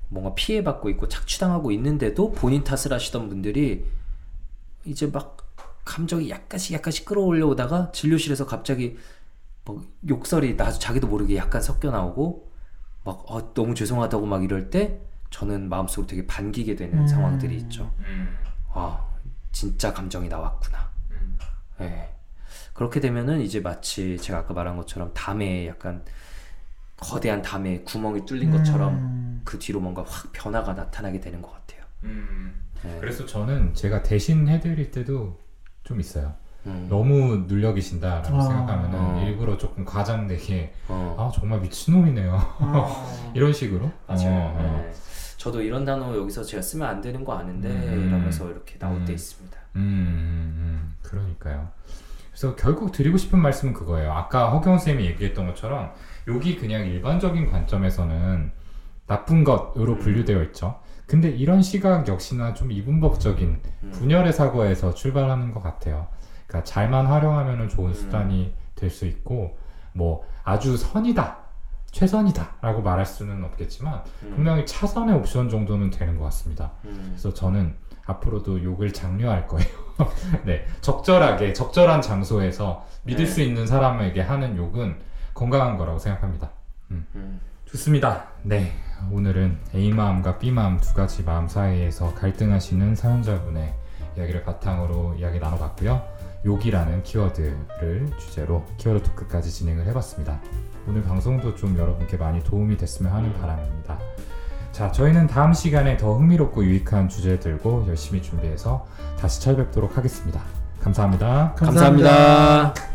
뭔가 피해받고 있고 착취당하고 있는데도 본인 탓을 하시던 분들이 이제 막 감정이 약간씩 약간씩 끌어올려오다가 진료실에서 갑자기 막 욕설이 나 자기도 모르게 약간 섞여 나오고 막 어, 너무 죄송하다고 막 이럴 때 저는 마음속으로 되게 반기게 되는 음. 상황들이 있죠. 음. 아 진짜 감정이 나왔구나. 음. 예. 그렇게 되면은 이제 마치 제가 아까 말한 것처럼 담에 약간 거대한 담에 구멍이 뚫린 것처럼 음, 그 뒤로 뭔가 확 변화가 나타나게 되는 것 같아요. 음. 예. 그래서 저는 제가 대신 해드릴 때도 좀 있어요. 음. 너무 눌려 계신다라고 아. 생각하면은 어. 일부러 조금 과장되게 어. 아 정말 미친놈이네요 아, <laughs> 이런 식으로 맞아요. 어, 어. 예. 저도 이런 단어 여기서 제가 쓰면 안 되는 거 아는데 음. 이러면서 이렇게 나올 음. 때 있습니다. 음, 음, 음, 그러니까요. 그래서 결국 드리고 싶은 말씀은 그거예요. 아까 허경 쌤이 얘기했던 것처럼 여기 그냥 일반적인 관점에서는 나쁜 것으로 음. 분류되어 있죠. 근데 이런 시각 역시나 좀 이분법적인 음. 분열의 사고에서 출발하는 것 같아요. 그러니까 잘만 활용하면 좋은 음. 수단이 될 수 있고 뭐 아주 선이다, 최선이다라고 말할 수는 없겠지만 음. 분명히 차선의 옵션 정도는 되는 것 같습니다. 음. 그래서 저는 앞으로도 욕을 장려할 거예요. <laughs> 네, 적절하게 적절한 장소에서 믿을 네. 수 있는 사람에게 하는 욕은 건강한 거라고 생각합니다. 음. 좋습니다. 네, 오늘은 A 마음과 B 마음 두 가지 마음 사이에서 갈등하시는 사연자분의 이야기를 바탕으로 이야기 나눠봤고요. 욕이라는 키워드를 주제로 키워드 토크까지 진행을 해봤습니다. 오늘 방송도 좀 여러분께 많이 도움이 됐으면 하는 바람입니다. 자, 저희는 다음 시간에 더 흥미롭고 유익한 주제 들고 열심히 준비해서 다시 찾아뵙도록 하겠습니다. 감사합니다. 감사합니다. 감사합니다.